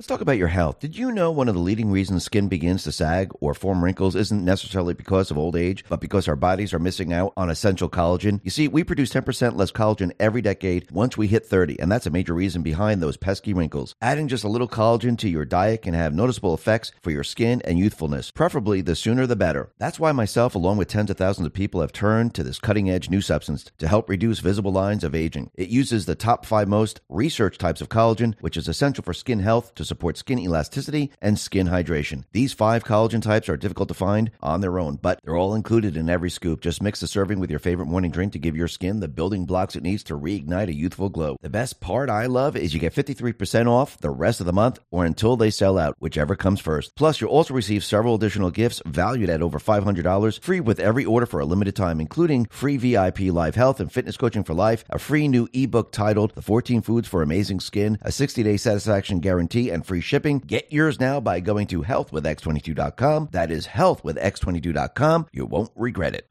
Let's talk about your health. Did you know one of the leading reasons skin begins to sag or form wrinkles isn't necessarily because of old age, but because our bodies are missing out on essential collagen? You see, we produce 10% less collagen every decade once we hit 30, and that's a major reason behind those pesky wrinkles. Adding just a little collagen to your diet can have noticeable effects for your skin and youthfulness, preferably the sooner the better. That's why myself, along with tens of thousands of people, have turned to this cutting edge new substance to help reduce visible lines of aging. It uses the top five most researched types of collagen, which is essential for skin health to support skin elasticity and skin hydration. These five collagen types are difficult to find on their own, but they're all included in every scoop. Just mix the serving with your favorite morning drink to give your skin the building blocks it needs to reignite a youthful glow. The best part I love is you get 53% off the rest of the month or until they sell out, whichever comes first. Plus, you'll also receive several additional gifts valued at over $500 free with every order for a limited time, including free VIP live health and fitness coaching for life, a free new ebook titled The 14 Foods for Amazing Skin, a 60 day satisfaction guarantee, and free shipping. Get yours now by going to healthwithx22.com. That is healthwithx22.com. You won't regret it.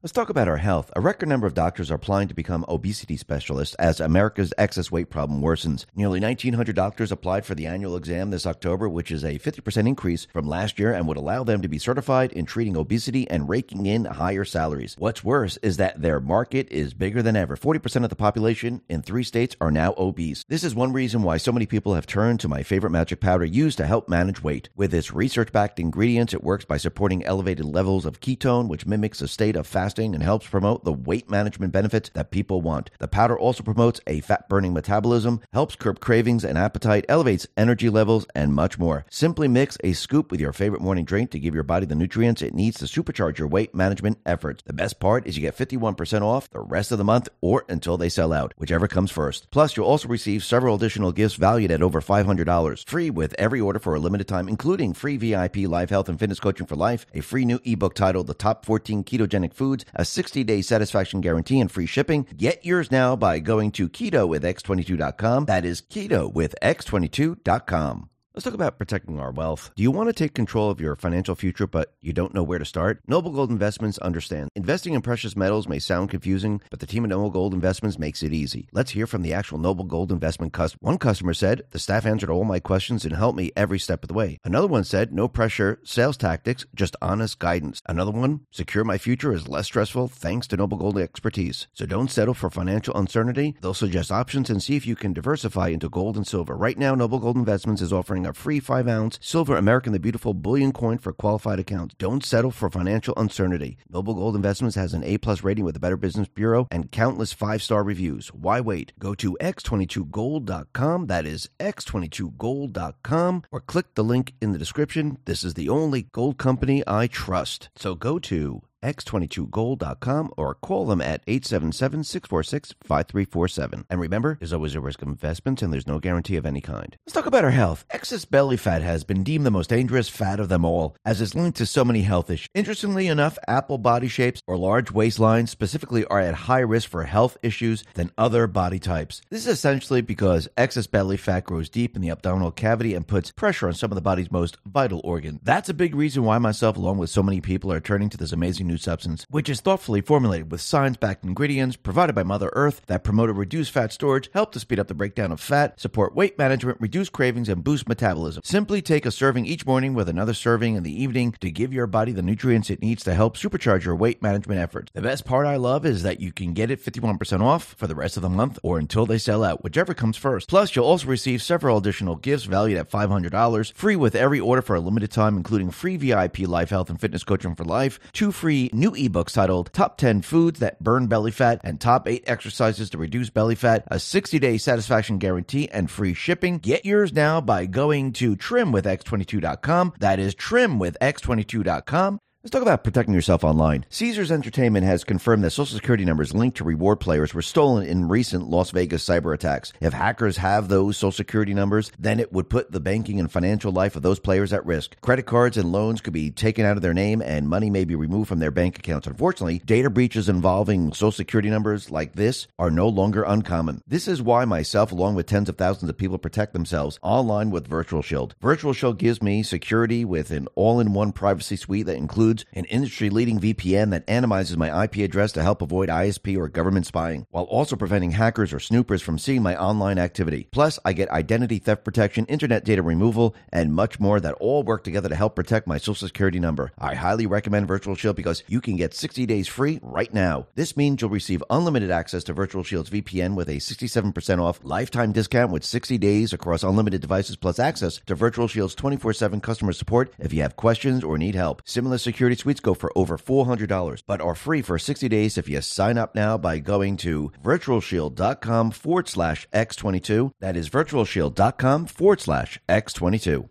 Let's talk about our health. A record number of doctors are applying to become obesity specialists as America's excess weight problem worsens. Nearly 1,900 doctors applied for the annual exam this October, which is a 50% increase from last year and would allow them to be certified in treating obesity and raking in higher salaries. What's worse is that their market is bigger than ever. 40% of the population in three states are now obese. This is one reason why so many people have turned to my favorite magic powder used to help manage weight. With its research backed ingredients, it works by supporting elevated levels of ketone, which mimics a state of fast fasting and helps promote the weight management benefits that people want. The powder also promotes a fat burning metabolism, helps curb cravings and appetite, elevates energy levels, and much more. Simply mix a scoop with your favorite morning drink to give your body the nutrients it needs to supercharge your weight management efforts. The best part is you get 51% off the rest of the month or until they sell out, whichever comes first. Plus, you'll also receive several additional gifts valued at over $500, free with every order for a limited time, including free VIP live health and fitness coaching for life, a free new ebook titled The Top 14 Ketogenic Foods foods, a 60 day satisfaction guarantee, and free shipping. Get yours now by going to keto with x22.com. That is keto with x22.com. Let's talk about protecting our wealth. Do you want to take control of your financial future, but you don't know where to start? Noble Gold Investments understands. Investing in precious metals may sound confusing, but the team at Noble Gold Investments makes it easy. Let's hear from the actual Noble Gold Investment customer. One customer said, The staff answered all my questions and helped me every step of the way. Another one said, No pressure, sales tactics, just honest guidance. Another one, Secure my future is less stressful thanks to Noble Gold expertise. So don't settle for financial uncertainty. They'll suggest options and see if you can diversify into gold and silver. Right now, Noble Gold Investments is offering a free 5 ounce silver American the Beautiful bullion coin for qualified accounts. Don't settle for financial uncertainty. Noble Gold Investments has an A plus rating with the Better Business Bureau and countless five star reviews. Why wait? Go to x22gold.com. That is x22gold.com or click the link in the description. This is the only gold company I trust. So go to x22gold.com or call them at 877-646-5347. And remember, there's always a risk of investments and there's no guarantee of any kind. Let's talk about our health. Excess belly fat has been deemed the most dangerous fat of them all, as it's linked to so many health issues. Interestingly enough, apple body shapes or large waistlines specifically are at high risk for health issues than other body types. This is essentially because excess belly fat grows deep in the abdominal cavity and puts pressure on some of the body's most vital organs. That's a big reason why myself, along with so many people, are turning to this amazing new substance, which is thoughtfully formulated with science backed ingredients provided by Mother Earth that promote a reduced fat storage, help to speed up the breakdown of fat, support weight management, reduce cravings, and boost metabolism. Simply take a serving each morning with another serving in the evening to give your body the nutrients it needs to help supercharge your weight management efforts. The best part I love is that you can get it 51% off for the rest of the month or until they sell out, whichever comes first. Plus, you'll also receive several additional gifts valued at $500, free with every order for a limited time, including free VIP life health and fitness coaching for life, two free new ebooks titled Top 10 Foods That Burn Belly Fat and Top 8 Exercises to Reduce Belly Fat, a 60 day satisfaction guarantee, and free shipping. Get yours now by going to trimwithx22.com. That is trimwithx22.com. Let's talk about protecting yourself online. Caesars Entertainment has confirmed that social security numbers linked to reward players were stolen in recent Las Vegas cyber attacks. If hackers have those social security numbers, then it would put the banking and financial life of those players at risk. Credit cards and loans could be taken out of their name and money may be removed from their bank accounts. Unfortunately, data breaches involving social security numbers like this are no longer uncommon. This is why myself, along with tens of thousands of people, protect themselves online with Virtual Shield. Virtual Shield gives me security with an all in one privacy suite that includes includes an industry leading VPN that anonymizes my IP address to help avoid ISP or government spying, while also preventing hackers or snoopers from seeing my online activity. Plus, I get identity theft protection, internet data removal, and much more that all work together to help protect my social security number. I highly recommend Virtual Shield because you can get 60 days free right now. This means you'll receive unlimited access to Virtual Shield's VPN with a 67% off lifetime discount with 60 days across unlimited devices plus access to Virtual Shield's 24 7 customer support if you have questions or need help. Similar security security suites go for over $400, but are free for 60 days if you sign up now by going to virtualshield.com forward slash X22. That is virtualshield.com forward slash X22.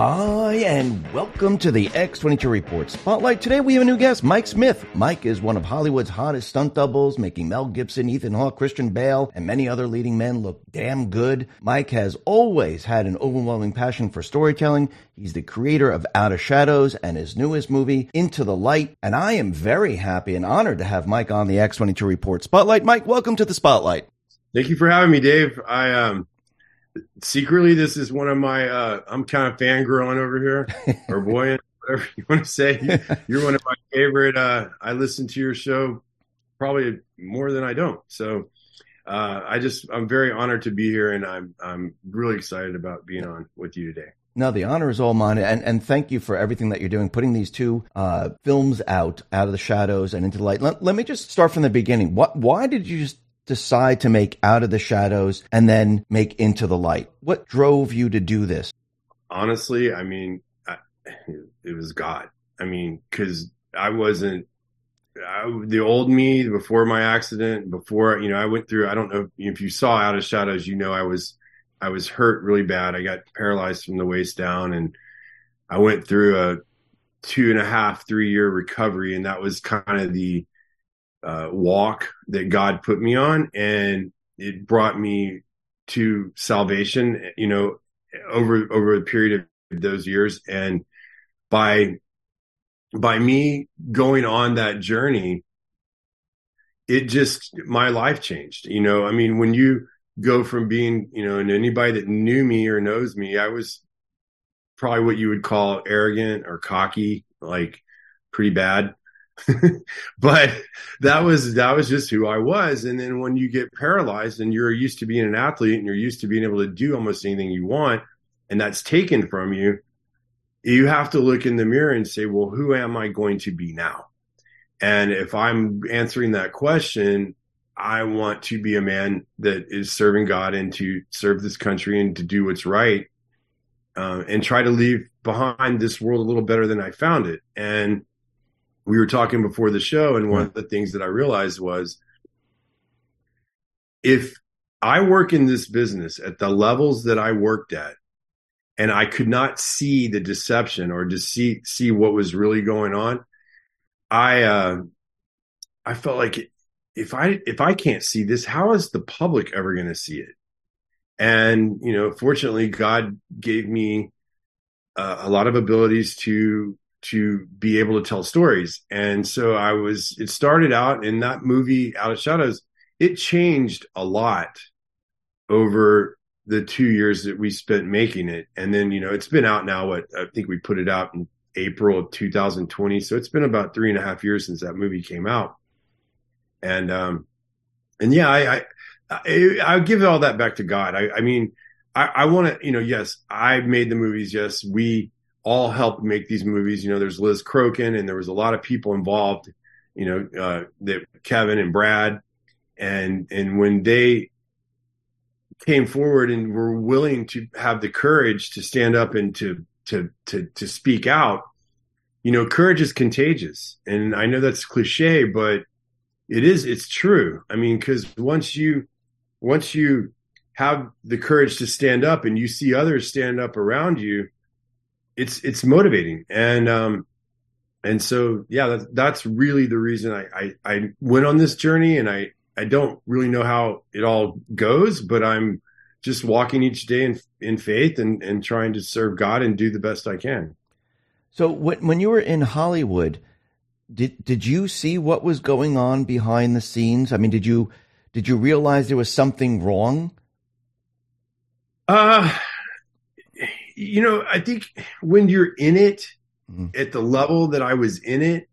Hi, and welcome to the X22 Report Spotlight. Today we have a new guest, Mike Smith. Mike is one of Hollywood's hottest stunt doubles, making Mel Gibson, Ethan Hawke, Christian Bale, and many other leading men look damn good. Mike has always had an overwhelming passion for storytelling. He's the creator of Out of Shadows and his newest movie, Into the Light. And I am very happy and honored to have Mike on the X22 Report Spotlight. Mike, welcome to the Spotlight. Thank you for having me, Dave. I um secretly this is one of my uh i'm kind of fangirling over here or boy whatever you want to say you're one of my favorite uh i listen to your show probably more than i don't so uh i just i'm very honored to be here and i'm i'm really excited about being on with you today no, the honor is all mine, and and thank you for everything that you're doing, putting these two uh, films out, out of the shadows and into the light. Let, let me just start from the beginning. What? Why did you just decide to make Out of the Shadows and then make Into the Light? What drove you to do this? Honestly, I mean, I, it was God. I mean, because I wasn't I, the old me before my accident. Before you know, I went through. I don't know if you saw Out of Shadows. You know, I was I was hurt really bad. I got paralyzed from the waist down, and I went through a two and a half, three year recovery, and that was kind of the uh, walk that God put me on, and it brought me to salvation. You know, over over a period of those years, and by by me going on that journey, it just my life changed. You know, I mean, when you go from being, you know, and anybody that knew me or knows me, I was probably what you would call arrogant or cocky, like pretty bad. but that was that was just who I was. And then when you get paralyzed and you're used to being an athlete and you're used to being able to do almost anything you want, and that's taken from you, you have to look in the mirror and say, well, who am I going to be now? And if I'm answering that question, I want to be a man that is serving God and to serve this country and to do what's right uh, and try to leave behind this world a little better than I found it. And we were talking before the show, and one of the things that I realized was if I work in this business at the levels that I worked at, and I could not see the deception or to see see what was really going on, I uh, I felt like if I if I can't see this, how is the public ever going to see it? And you know, fortunately, God gave me uh, a lot of abilities to to be able to tell stories. And so I was, it started out in that movie, Out of Shadows. it changed a lot over the two years that we spent making it. And then, you know, it's been out now. What I think we put it out in April of 2020. So it's been about three and a half years since that movie came out. And, um, and yeah, I, I, I, give all that back to God. I, I mean, I, I want to, you know, yes, I made the movies. Yes, we all helped make these movies. You know, there's Liz Crokin and there was a lot of people involved, you know, uh, that Kevin and Brad. And, and when they came forward and were willing to have the courage to stand up and to, to, to, to speak out, you know, courage is contagious. And I know that's cliche, but it is, it's true. I mean, cause once you, once you have the courage to stand up and you see others stand up around you, it's it's motivating. And um and so yeah, that's that's really the reason I, I I went on this journey and I I don't really know how it all goes, but I'm just walking each day in in faith and and trying to serve God and do the best I can. So when when you were in Hollywood, did did you see what was going on behind the scenes? I mean, did you did you realize there was something wrong? Uh, you know, I think when you're in it mm-hmm. at the level that I was in it,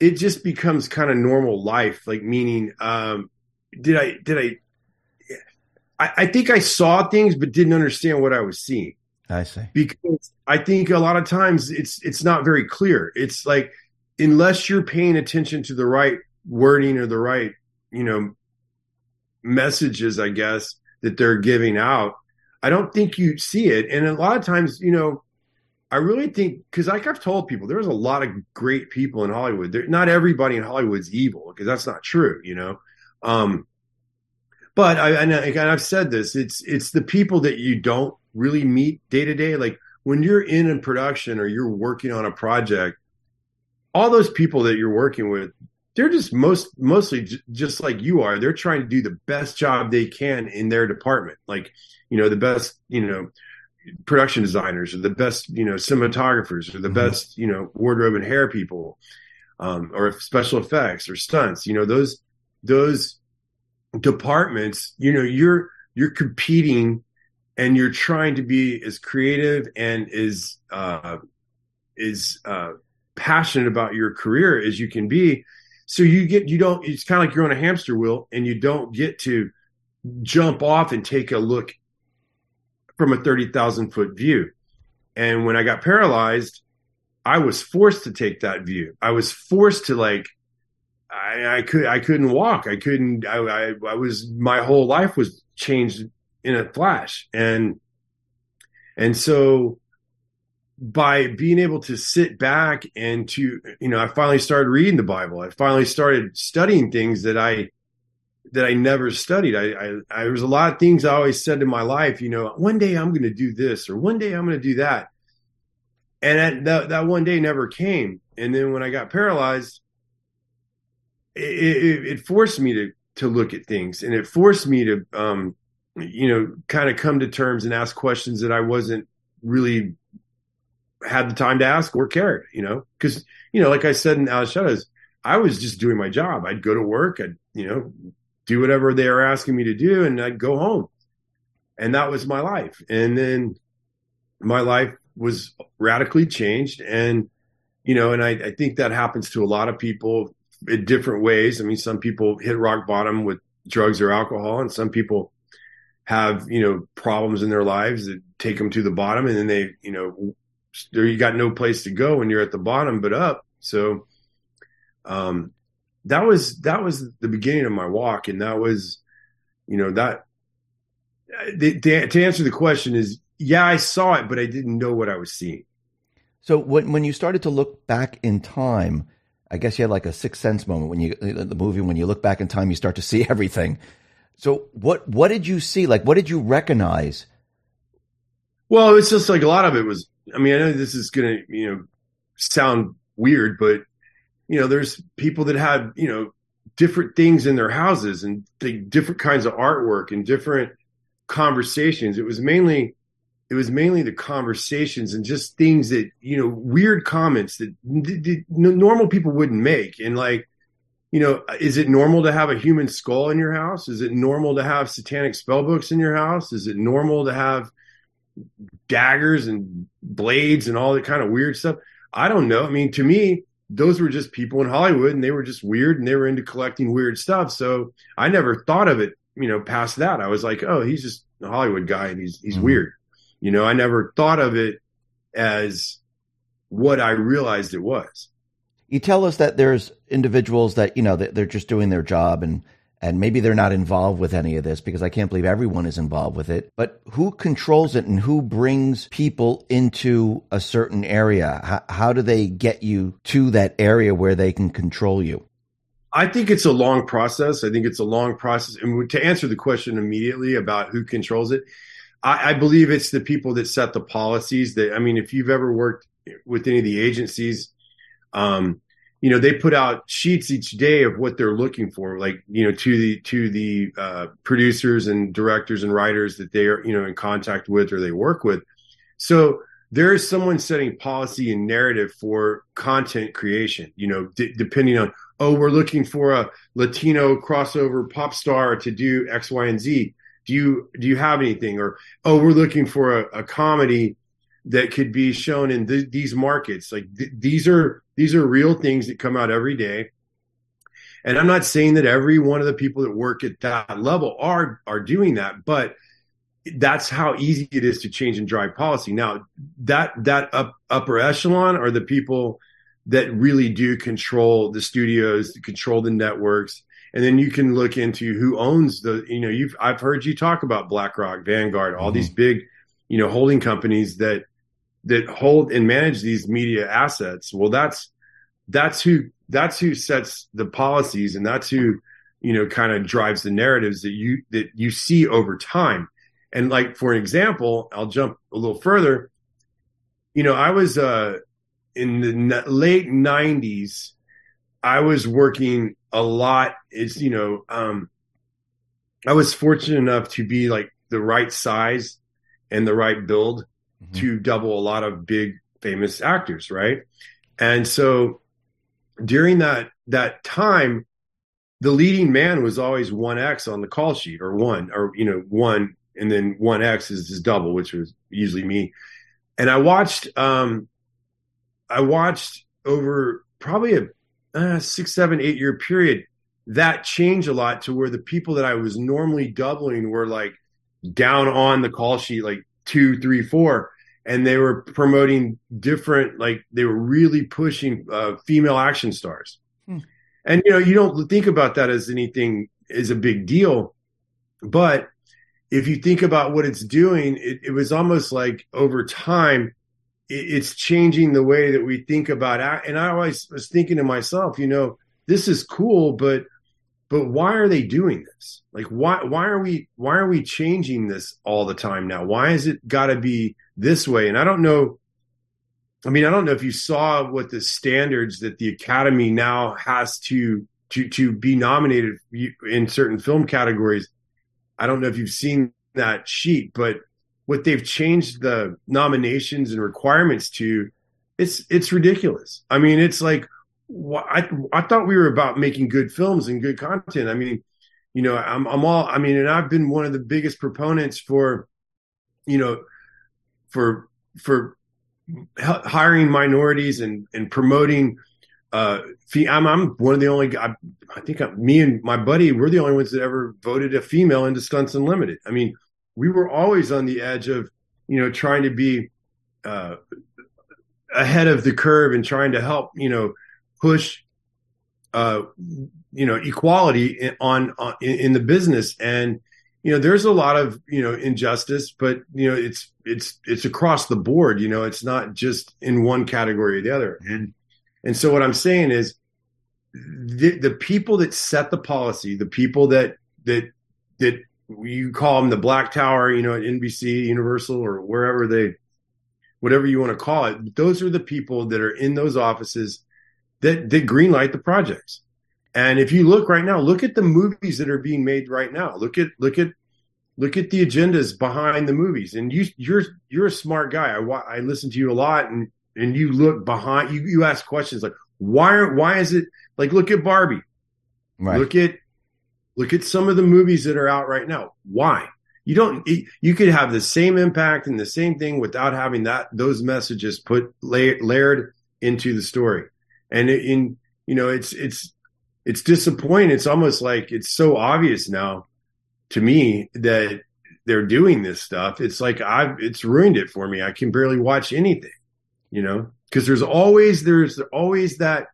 it just becomes kind of normal life. Like meaning, um, did I did I, I? I think I saw things, but didn't understand what I was seeing. I see. Because I think a lot of times it's it's not very clear. It's like unless you're paying attention to the right wording or the right, you know, messages, I guess, that they're giving out, I don't think you see it. And a lot of times, you know, I really think because like I've told people, there's a lot of great people in Hollywood. There, not everybody in Hollywood's evil because that's not true, you know. Um, but I and, I, have said this, it's it's the people that you don't really meet day to day. Like when you're in a production or you're working on a project, all those people that you're working with, they're just most mostly j- just like you are. They're trying to do the best job they can in their department. Like you know, the best, you know, production designers or the best, you know, cinematographers or the mm-hmm. best, you know, wardrobe and hair people, um, or special effects or stunts, you know, those, those departments, you know, you're, you're competing and you're trying to be as creative and as, uh, is, uh, passionate about your career as you can be. So you get, you don't, it's kind of like you're on a hamster wheel and you don't get to jump off and take a look from a 30,000 foot view. And when I got paralyzed, I was forced to take that view. I was forced to like, I, I could, I couldn't walk. I couldn't, I, I, I was, my whole life was changed in a flash. And, and so by being able to sit back and to, you know, I finally started reading the Bible. I finally started studying things that I, that I never studied. I, I, I there was a lot of things I always said in my life, you know, one day I'm going to do this or one day I'm going to do that. And that, that one day never came. And then when I got paralyzed, it, it, it forced me to, to look at things and it forced me to, um, you know, kind of come to terms and ask questions that I wasn't really had the time to ask or cared, you know, because, you know, like I said in Shadows, I was just doing my job. I'd go to work, I'd, you know, do whatever they were asking me to do, and I'd go home. And that was my life. And then my life was radically changed. And, you know, and I, I think that happens to a lot of people in different ways. I mean, some people hit rock bottom with drugs or alcohol, and some people have, you know, problems in their lives that take them to the bottom. And then they, you know, you got no place to go when you're at the bottom but up. So, um, that was that was the beginning of my walk, and that was, you know, that the, to answer the question is yeah, I saw it, but I didn't know what I was seeing. So when when you started to look back in time, I guess you had like a sixth sense moment when you the movie when you look back in time, you start to see everything. So what what did you see? Like what did you recognize? Well, it's just like a lot of it was. I mean, I know this is gonna you know sound weird, but you know, there's people that have, you know, different things in their houses and the different kinds of artwork and different conversations. It was mainly it was mainly the conversations and just things that you know weird comments that, that normal people wouldn't make and like you know, is it normal to have a human skull in your house? Is it normal to have satanic spell books in your house? Is it normal to have daggers and blades and all that kind of weird stuff? I don't know. I mean, to me, those were just people in Hollywood and they were just weird and they were into collecting weird stuff. So I never thought of it, you know, past that. I was like, oh, he's just a Hollywood guy and he's he's mm-hmm. weird. You know, I never thought of it as what I realized it was. You tell us that there's individuals that, you know, they're just doing their job and and maybe they're not involved with any of this because I can't believe everyone is involved with it. But who controls it and who brings people into a certain area? How, how do they get you to that area where they can control you? I think it's a long process. I think it's a long process. And to answer the question immediately about who controls it, I, I believe it's the people that set the policies. That I mean, if you've ever worked with any of the agencies, um, you know they put out sheets each day of what they're looking for like you know to the to the uh, producers and directors and writers that they are you know in contact with or they work with. So there is someone setting policy and narrative for content creation you know d- depending on oh we're looking for a latino crossover pop star to do x y and z. Do you do you have anything? Or oh we're looking for a, a comedy that could be shown in th- these markets. Like th- these are these are real things that come out every day. And I'm not saying that every one of the people that work at that level are are doing that, but that's how easy it is to change and drive policy. Now, that that up, upper echelon are the people that really do control the studios, control the networks, and then you can look into who owns the. You know, you've I've heard you talk about BlackRock, Vanguard, all mm-hmm. these big, you know, holding companies that that hold and manage these media assets well that's that's who that's who sets the policies and that's who you know kind of drives the narratives that you that you see over time. And like for an example i'll jump a little further. You know i was uh in the late 90s i was working a lot. It's you know um i was fortunate enough to be like the right size and the right build mm-hmm. to double a lot of big famous actors, right? And so during that that time, the leading man was always one X on the call sheet, or one, or you know, one, and then one X is his double, which was usually me. And I watched, um, I watched over probably a uh, six, seven, eight year period that changed a lot to where the people that I was normally doubling were like down on the call sheet, like two, three, four, and they were promoting different, like they were really pushing uh, female action stars. Hmm. And you know, you don't think about that as anything is a big deal, but if you think about what it's doing, it, it was almost like over time, it, it's changing the way that we think about. And I always was thinking to myself, you know, this is cool, but but why are they doing this? Like why why are we why are we changing this all the time now? Why is it got to be this way? And I don't know I mean, I don't know if you saw what the standards that the Academy now has to to to be nominated in certain film categories. I don't know if you've seen that sheet, but what they've changed the nominations and requirements to, it's it's ridiculous. I mean, it's like I I thought we were about making good films and good content. I mean, you know, I'm I'm all I mean, and I've been one of the biggest proponents for, you know, for for hiring minorities and and promoting. Uh, I'm I'm one of the only. I, I think I, me and my buddy we're the only ones that ever voted a female into Stunts Unlimited. I mean, we were always on the edge of you know trying to be uh, ahead of the curve and trying to help you know push uh, you know equality on, on in, the business. And you know there's a lot of you know injustice but you know it's it's it's across the board you know it's not just in one category or the other. And and so what i'm saying is the, the people that set the policy the people that that that you call them the black tower you know at nbc universal or wherever they whatever you want to call it those are the people that are in those offices that that greenlight the projects. And if you look right now, look at the movies that are being made right now. Look at look at look at the agendas behind the movies. And you you're you're a smart guy. I I listen to you a lot, and and you look behind. You you ask questions like why why is it like look at Barbie. Right. Look at look at some of the movies that are out right now. Why? You don't you could have the same impact and the same thing without having that those messages put layered into the story. And in you know, it's it's it's disappointing. It's almost like it's so obvious now to me that they're doing this stuff. It's like I've it's ruined it for me. I can barely watch anything, you know, because there's always there's always that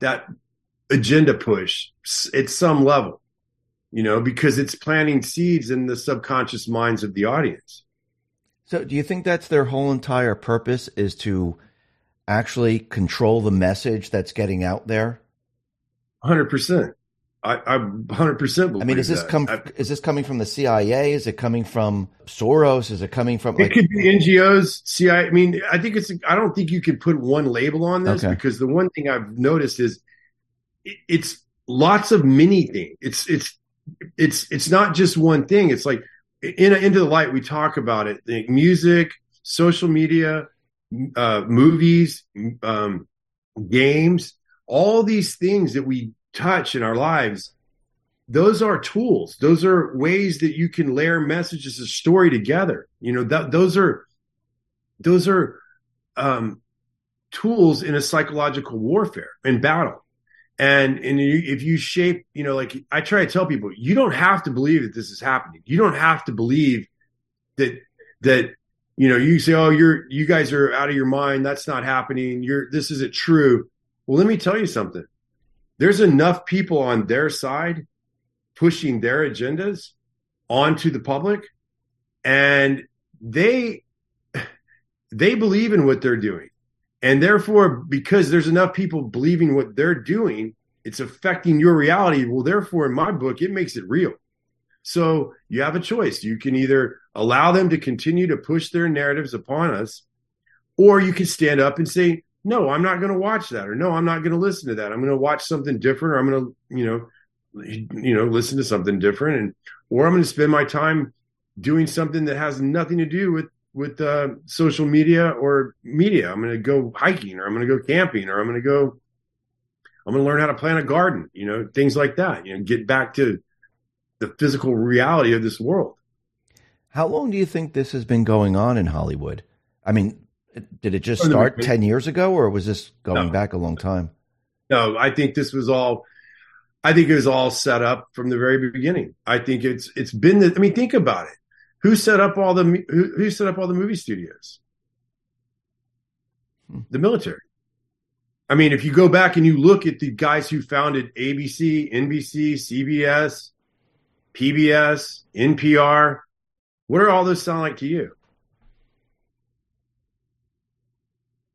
that agenda push at some level, you know, because it's planting seeds in the subconscious minds of the audience. So, do you think that's their whole entire purpose is to actually control the message that's getting out there? Hundred percent. I, I 100% I mean, is this that. come? I, is this coming from the CIA? Is it coming from Soros? Is it coming from? Like, it could be NGOs, CIA. I mean, I think it's. I don't think you can put one label on this okay. because the one thing I've noticed is it, it's lots of mini things. It's it's it's it's not just one thing. It's like in into the light we talk about it. The music, social media, uh, movies, um, games, all these things that we touch in our lives, those are tools. Those are ways that you can layer messages of story together. You know, those are those are um, tools in a psychological warfare and battle. And and you, if you shape, you know, like I try to tell people, you don't have to believe that this is happening. You don't have to believe that that you know you say, oh, you're you guys are out of your mind. That's not happening. You're this isn't true. Well, let me tell you something there's enough people on their side pushing their agendas onto the public and they they believe in what they're doing and therefore because there's enough people believing what they're doing it's affecting your reality well therefore in my book it makes it real so you have a choice you can either allow them to continue to push their narratives upon us or you can stand up and say no, I'm not going to watch that, or no, I'm not going to listen to that. I'm going to watch something different, or I'm going to, you know, you know, listen to something different, and or I'm going to spend my time doing something that has nothing to do with with uh, social media or media. I'm going to go hiking, or I'm going to go camping, or I'm going to go. I'm going to learn how to plant a garden. You know, things like that. You know, get back to the physical reality of this world. How long do you think this has been going on in Hollywood? I mean, did it just start 10 years ago or was this going no. back a long time? No, I think this was all I think it was all set up from the very beginning. I think it's it's been the, I mean think about it. Who set up all the who, who set up all the movie studios? Hmm. The military. I mean, if you go back and you look at the guys who founded ABC, NBC, CBS, PBS, NPR, what are all those sound like to you?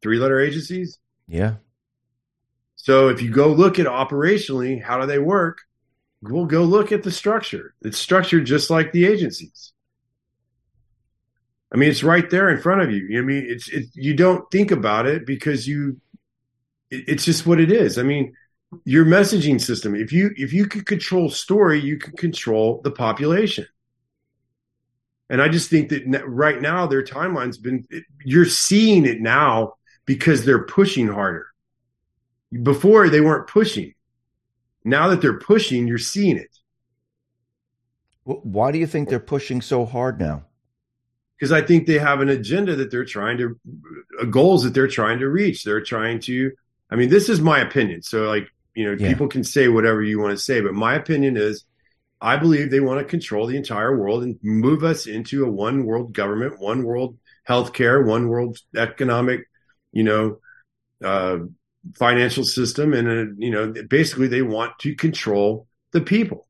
three letter agencies. Yeah. So if you go look at operationally, how do they work? We'll go look at the structure. It's structured just like the agencies. I mean, it's right there in front of you. I mean, it's it, you don't think about it because you, it, it's just what it is. I mean, your messaging system. If you if you could control story, you can control the population. And I just think that right now their timeline's been. You're seeing it now because they're pushing harder. Before they weren't pushing. Now that they're pushing, you're seeing it. Why do you think they're pushing so hard now? Because I think they have an agenda that they're trying to, goals that they're trying to reach. They're trying to, I mean, this is my opinion. So, like, you know, yeah. people can say whatever you want to say, but my opinion is I believe they want to control the entire world and move us into a one world government, one world healthcare, one world economic you know, uh, financial system, and uh, you know, basically they want to control the people.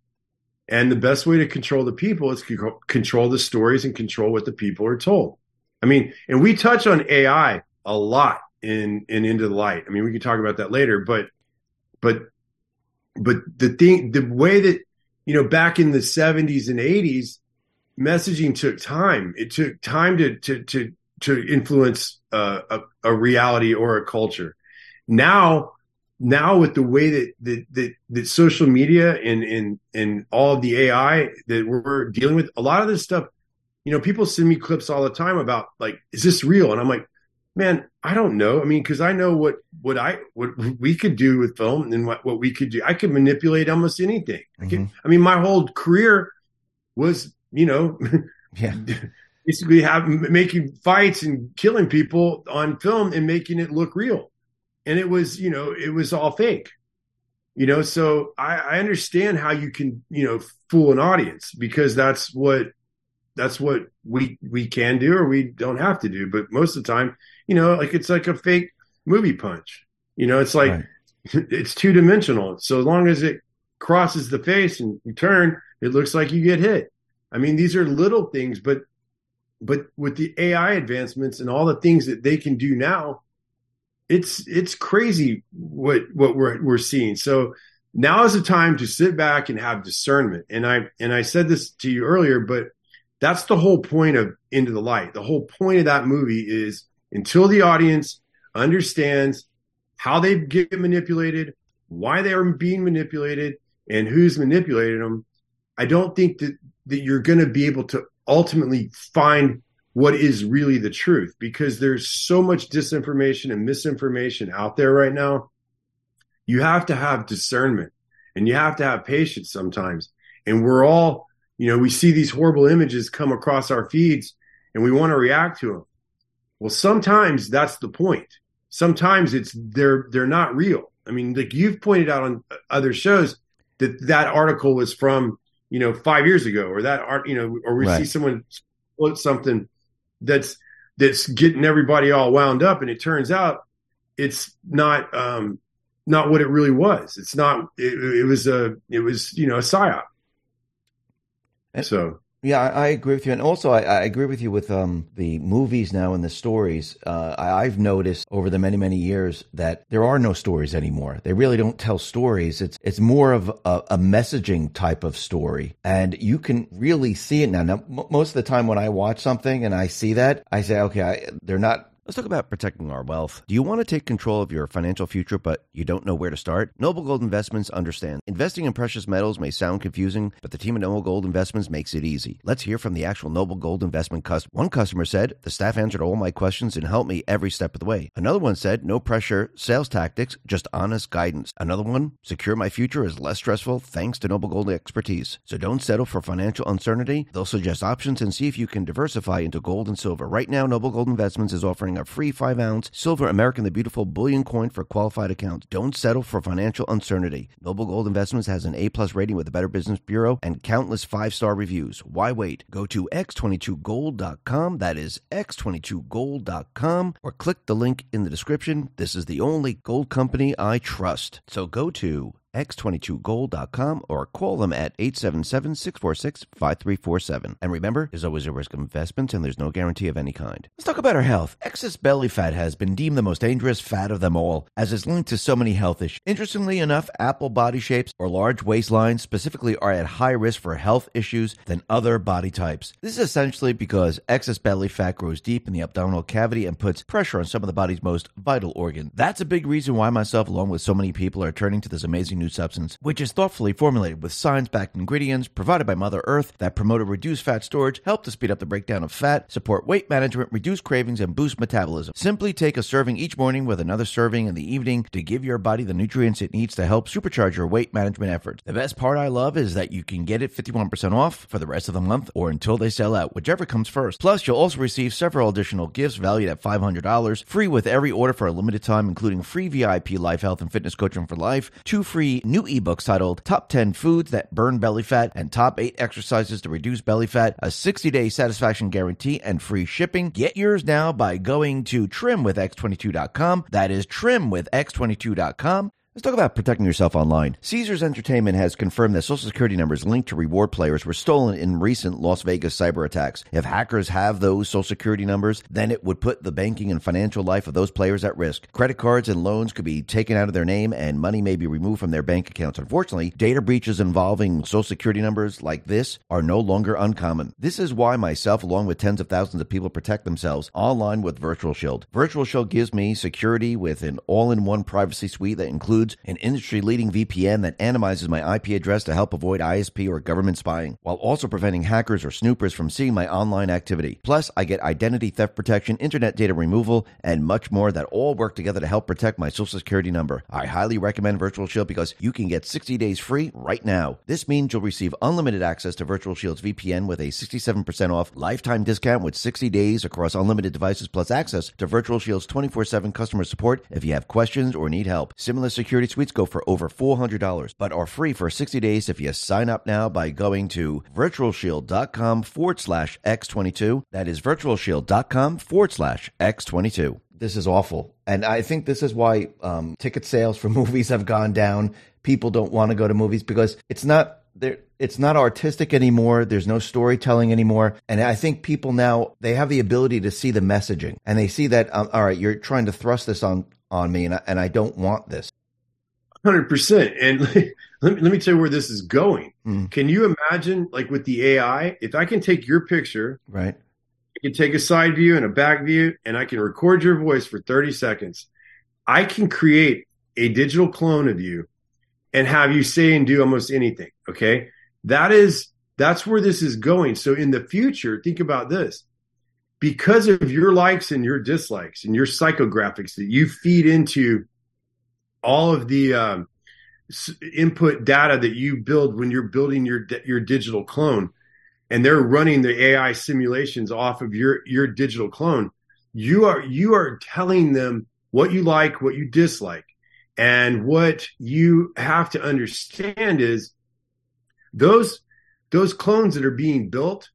And the best way to control the people is to control the stories and control what the people are told. I mean, and we touch on AI a lot in in Into the Light. I mean, we can talk about that later, but but but the thing, the way that you know, back in the '70s and '80s, messaging took time. It took time to to to to influence uh, a, a reality or a culture. Now, now with the way that that that, that social media and and and all the AI that we're dealing with, a lot of this stuff, you know, people send me clips all the time about like, is this real? And I'm like, man, I don't know. I mean, because I know what what I what we could do with film and what what we could do. I could manipulate almost anything. I, could, Mm-hmm. I mean, my whole career was, you know, Yeah. basically have making fights and killing people on film and making it look real. And it was, you know, it was all fake. You know, so I, I understand how you can, you know, fool an audience because that's what that's what we we can do or we don't have to do. But most of the time, you know, like it's like a fake movie punch. You know, it's like Right. it's two dimensional. So as long as it crosses the face and you turn, it looks like you get hit. I mean, these are little things, but but with the AI advancements and all the things that they can do now, it's it's crazy what what we're we're seeing. So now is the time to sit back and have discernment. And I and I said this to you earlier, but that's the whole point of Into the Light. The whole point of that movie is until the audience understands how they get manipulated, why they are being manipulated, and who's manipulating them, I don't think that, that you're going to be able to ultimately find what is really the truth because there's so much disinformation and misinformation out there right now. You have to have discernment and you have to have patience sometimes. And we're all, you know, we see these horrible images come across our feeds and we want to react to them. Well, sometimes that's the point. Sometimes it's they're they're not real. I mean, like you've pointed out on other shows that that article was from you know five years ago, or that art, you know, or we Right. see someone quote something that's that's getting everybody all wound up, and it turns out it's not um not what it really was. It's not. It, it was a it was you know a psyop. And- So Yeah, I, I agree with you, and also I, I agree with you with um, the movies now and the stories. Uh, I, I've noticed over the many many years that there are no stories anymore. They really don't tell stories. It's it's more of a, a messaging type of story, and you can really see it now. Now, m- most of the time when I watch something and I see that, I say, okay, I, they're not. Let's talk about protecting our wealth. Do you want to take control of your financial future, but you don't know where to start? Noble Gold Investments understands. Investing in precious metals may sound confusing, but the team at Noble Gold Investments makes it easy. Let's hear from the actual Noble Gold Investment customer. One customer said, The staff answered all my questions and helped me every step of the way. Another one said, No pressure, sales tactics, just honest guidance. Another one, Secure my future is less stressful thanks to Noble Gold expertise. So don't settle for financial uncertainty. They'll suggest options and see if you can diversify into gold and silver. Right now, Noble Gold Investments is offering a free 5 ounce silver American the Beautiful bullion coin for qualified accounts. Don't settle for financial uncertainty. Noble Gold Investments has an A plus rating with the Better Business Bureau and countless five star reviews. Why wait? Go to x22gold.com. That is x22gold.com or click the link in the description. This is the only gold company I trust. So go to x22gold.com or call them at 877-646-5347. And remember, there's always a risk of investments and there's no guarantee of any kind. Let's talk about our health. Excess belly fat has been deemed the most dangerous fat of them all as it's linked to so many health issues. Interestingly enough, apple body shapes or large waistlines specifically are at high risk for health issues than other body types. This is essentially because excess belly fat grows deep in the abdominal cavity and puts pressure on some of the body's most vital organs. That's a big reason why myself, along with so many people, are turning to this amazing new substance, which is thoughtfully formulated with science backed ingredients provided by Mother Earth that promote a reduced fat storage, help to speed up the breakdown of fat, support weight management, reduce cravings, and boost metabolism. Simply take a serving each morning with another serving in the evening to give your body the nutrients it needs to help supercharge your weight management efforts. The best part I love is that you can get it 51% off for the rest of the month or until they sell out, whichever comes first. Plus, you'll also receive several additional gifts valued at $500, free with every order for a limited time, including free VIP life health and fitness coaching for life, two free new ebooks titled Top 10 Foods That Burn Belly Fat and Top 8 Exercises to Reduce Belly Fat, a 60 day satisfaction guarantee, and free shipping. Get yours now by going to trimwithx22.com. That is trimwithx22.com. Let's talk about protecting yourself online. Caesars Entertainment has confirmed that social security numbers linked to reward players were stolen in recent Las Vegas cyber attacks. If hackers have those social security numbers, then it would put the banking and financial life of those players at risk. Credit cards and loans could be taken out of their name and money may be removed from their bank accounts. Unfortunately, data breaches involving social security numbers like this are no longer uncommon. This is why myself, along with tens of thousands of people, protect themselves online with Virtual Shield. Virtual Shield gives me security with an all in one privacy suite that includes includes an industry leading VPN that anonymizes my IP address to help avoid ISP or government spying, while also preventing hackers or snoopers from seeing my online activity. Plus, I get identity theft protection, internet data removal, and much more that all work together to help protect my social security number. I highly recommend Virtual Shield because you can get 60 days free right now. This means you'll receive unlimited access to Virtual Shield's VPN with a 67% off lifetime discount with 60 days across unlimited devices plus access to Virtual Shield's 24 7 customer support if you have questions or need help. Similar security suites go for over $400, but are free for 60 days if you sign up now by going to virtualshield.com forward slash X22. That is virtualshield.com forward slash X22. This is awful. And I think this is why um, ticket sales for movies have gone down. People don't want to go to movies because it's not there it's not artistic anymore there's no storytelling anymore and i think people now they have the ability to see the messaging and they see that um, all right you're trying to thrust this on on me and I, and I don't want this 100% and let me, let me tell you where this is going mm. can you imagine like with the ai if i can take your picture right i can take a side view and a back view and i can record your voice for 30 seconds i can create a digital clone of you and have you say and do almost anything. Okay. That is, that's where this is going. So in the future, think about this because of your likes and your dislikes and your psychographics that you feed into all of the um, input data that you build when you're building your your digital clone and they're running the AI simulations off of your your digital clone you are you are telling them what you like what you dislike. And what you have to understand is those those clones that are being built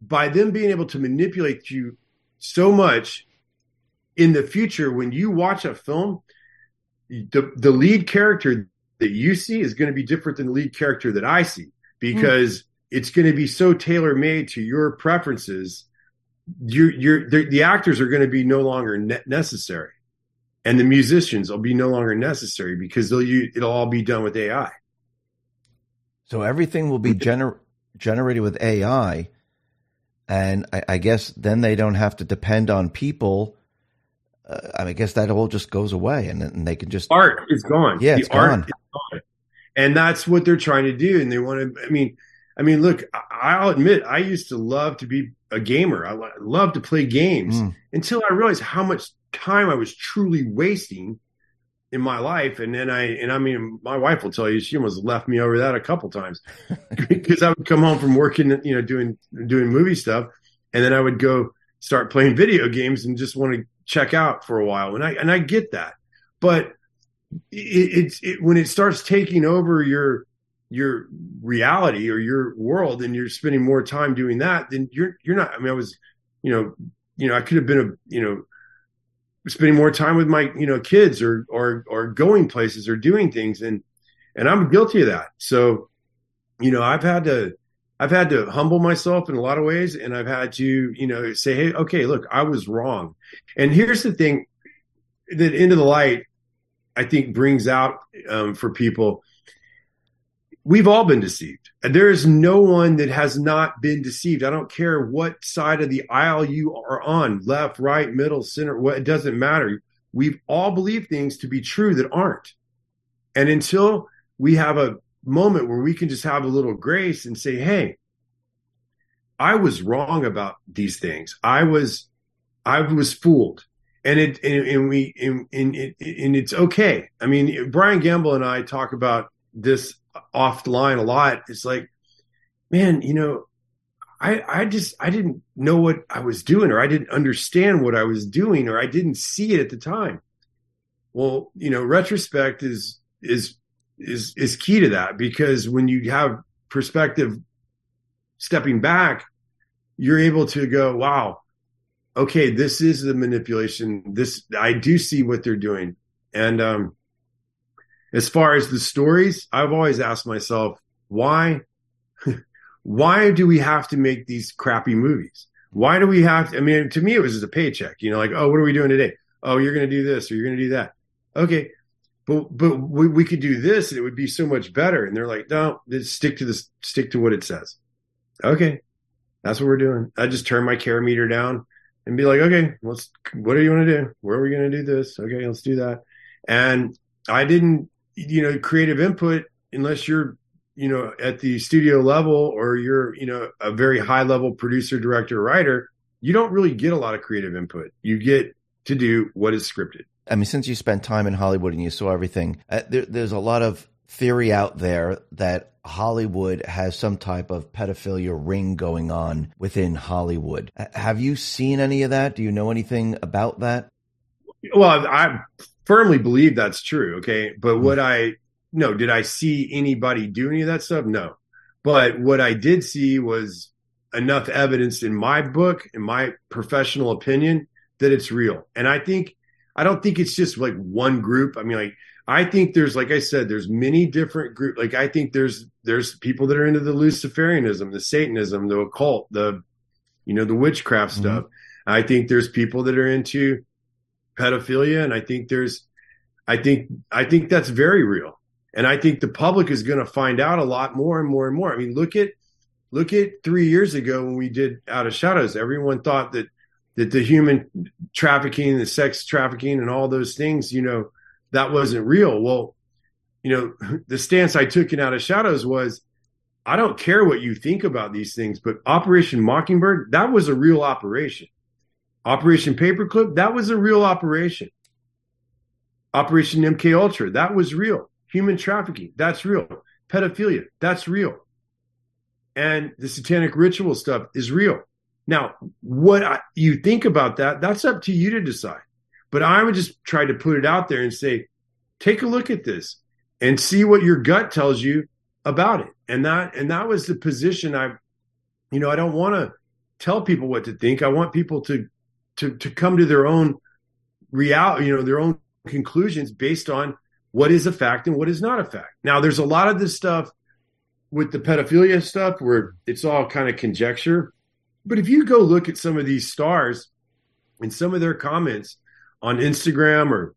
by them being able to manipulate you so much in the future when you watch a film the the lead character that you see is going to be different than the lead character that I see because mm. it's going to be so tailor made to your preferences you you're the actors are going to be no longer ne- necessary and the musicians will be no longer necessary because they'll use, it'll all be done with AI. So everything will be gener- generated with AI, and I, I, guess then they don't have to depend on people. Uh, I guess that all just goes away, and, and they can just art is gone. Yeah, the it's gone. gone. and that's what they're trying to do. And they want to. I mean, I mean, look, I'll admit, I used to love to be a gamer. I love to play games mm. until I realized how much time I was truly wasting in my life. And then I, and I mean, my wife will tell you, she almost left me over that a couple times because I would come home from working, you know, doing, doing movie stuff. And then I would go start playing video games and just want to check out for a while. And I, and I get that, but it, it's, it, when it starts taking over your, your reality or your world and you're spending more time doing that, then you're, you're not, I mean, I was, you know, you know, I could have been a, you know, spending more time with my you know kids or or or going places or doing things and and I'm guilty of that. So you know I've had to I've had to humble myself in a lot of ways and I've had to you know say hey okay look I was wrong. And here's the thing that into the light I think brings out um, for people we've all been deceived. There is no one that has not been deceived. I don't care what side of the aisle you are on, left, right, middle, center, what it doesn't matter. We've all believed things to be true that aren't. And until we have a moment where we can just have a little grace and say, "Hey, I was wrong about these things. I was I was fooled." And it and, and we and, and, and it's okay. I mean, Brian Gamble and I talk about this offline a lot. It's like, man, you know, I I just I didn't know what I was doing, or I didn't understand what I was doing, or I didn't see it at the time. Well, you know, retrospect is is is is key to that because when you have perspective stepping back, you're able to go, wow, okay, this is the manipulation. This I do see what they're doing. And um as far as the stories, I've always asked myself, why, why do we have to make these crappy movies? Why do we have to, I mean, to me, it was just a paycheck, you know, like, oh, what are we doing today? Oh, you're to do this or you're to do that. Okay. But, but we, we could do this and it would be so much better. And they're like, no, just stick to this, stick to what it says. Okay. That's what we're doing. I just turn my care meter down and be like, okay, let's, what do you want to do? Where are we going to do this? Okay. Let's do that. And I didn't you know, creative input, unless you're, you know, at the studio level or you're, you know, a very high level producer, director, writer, you don't really get a lot of creative input. You get to do what is scripted. I mean, since you spent time in Hollywood and you saw everything, uh, there, there's a lot of theory out there that Hollywood has some type of pedophilia ring going on within Hollywood. Have you seen any of that? Do you know anything about that? Well, I firmly believe that's true. Okay. But what I, no, did I see anybody do any of that stuff? No. But what I did see was enough evidence in my book, in my professional opinion, that it's real. And I think, I don't think it's just like one group. I mean, like, I think there's, like I said, there's many different groups. Like I think there's there's people that are into the Luciferianism, the Satanism, the occult, the you know the witchcraft mm-hmm. stuff. I think there's people that are into pedophilia, and I think there's, I think I think that's very real, and I think the public is going to find out a lot more and more and more. I mean, look at look at three years ago when we did Out of Shadows. Everyone thought that that the human trafficking, the sex trafficking, and all those things, you know that wasn't real. Well, you know, the stance I took in Out of Shadows was I don't care what you think about these things, but Operation Mockingbird, that was a real operation. Operation Paperclip, that was a real operation. Operation MK Ultra, that was real. Human trafficking, that's real. Pedophilia, that's real. And the satanic ritual stuff is real. Now, what I, you think about that, that's up to you to decide. But I would just try to put it out there and say, take a look at this and see what your gut tells you about it. And that and that was the position I you know, I don't want to tell people what to think. I want people to to to come to their own reality, you know, their own conclusions based on what is a fact and what is not a fact. Now, there's a lot of this stuff with the pedophilia stuff where it's all kind of conjecture. But if you go look at some of these stars and some of their comments, on Instagram or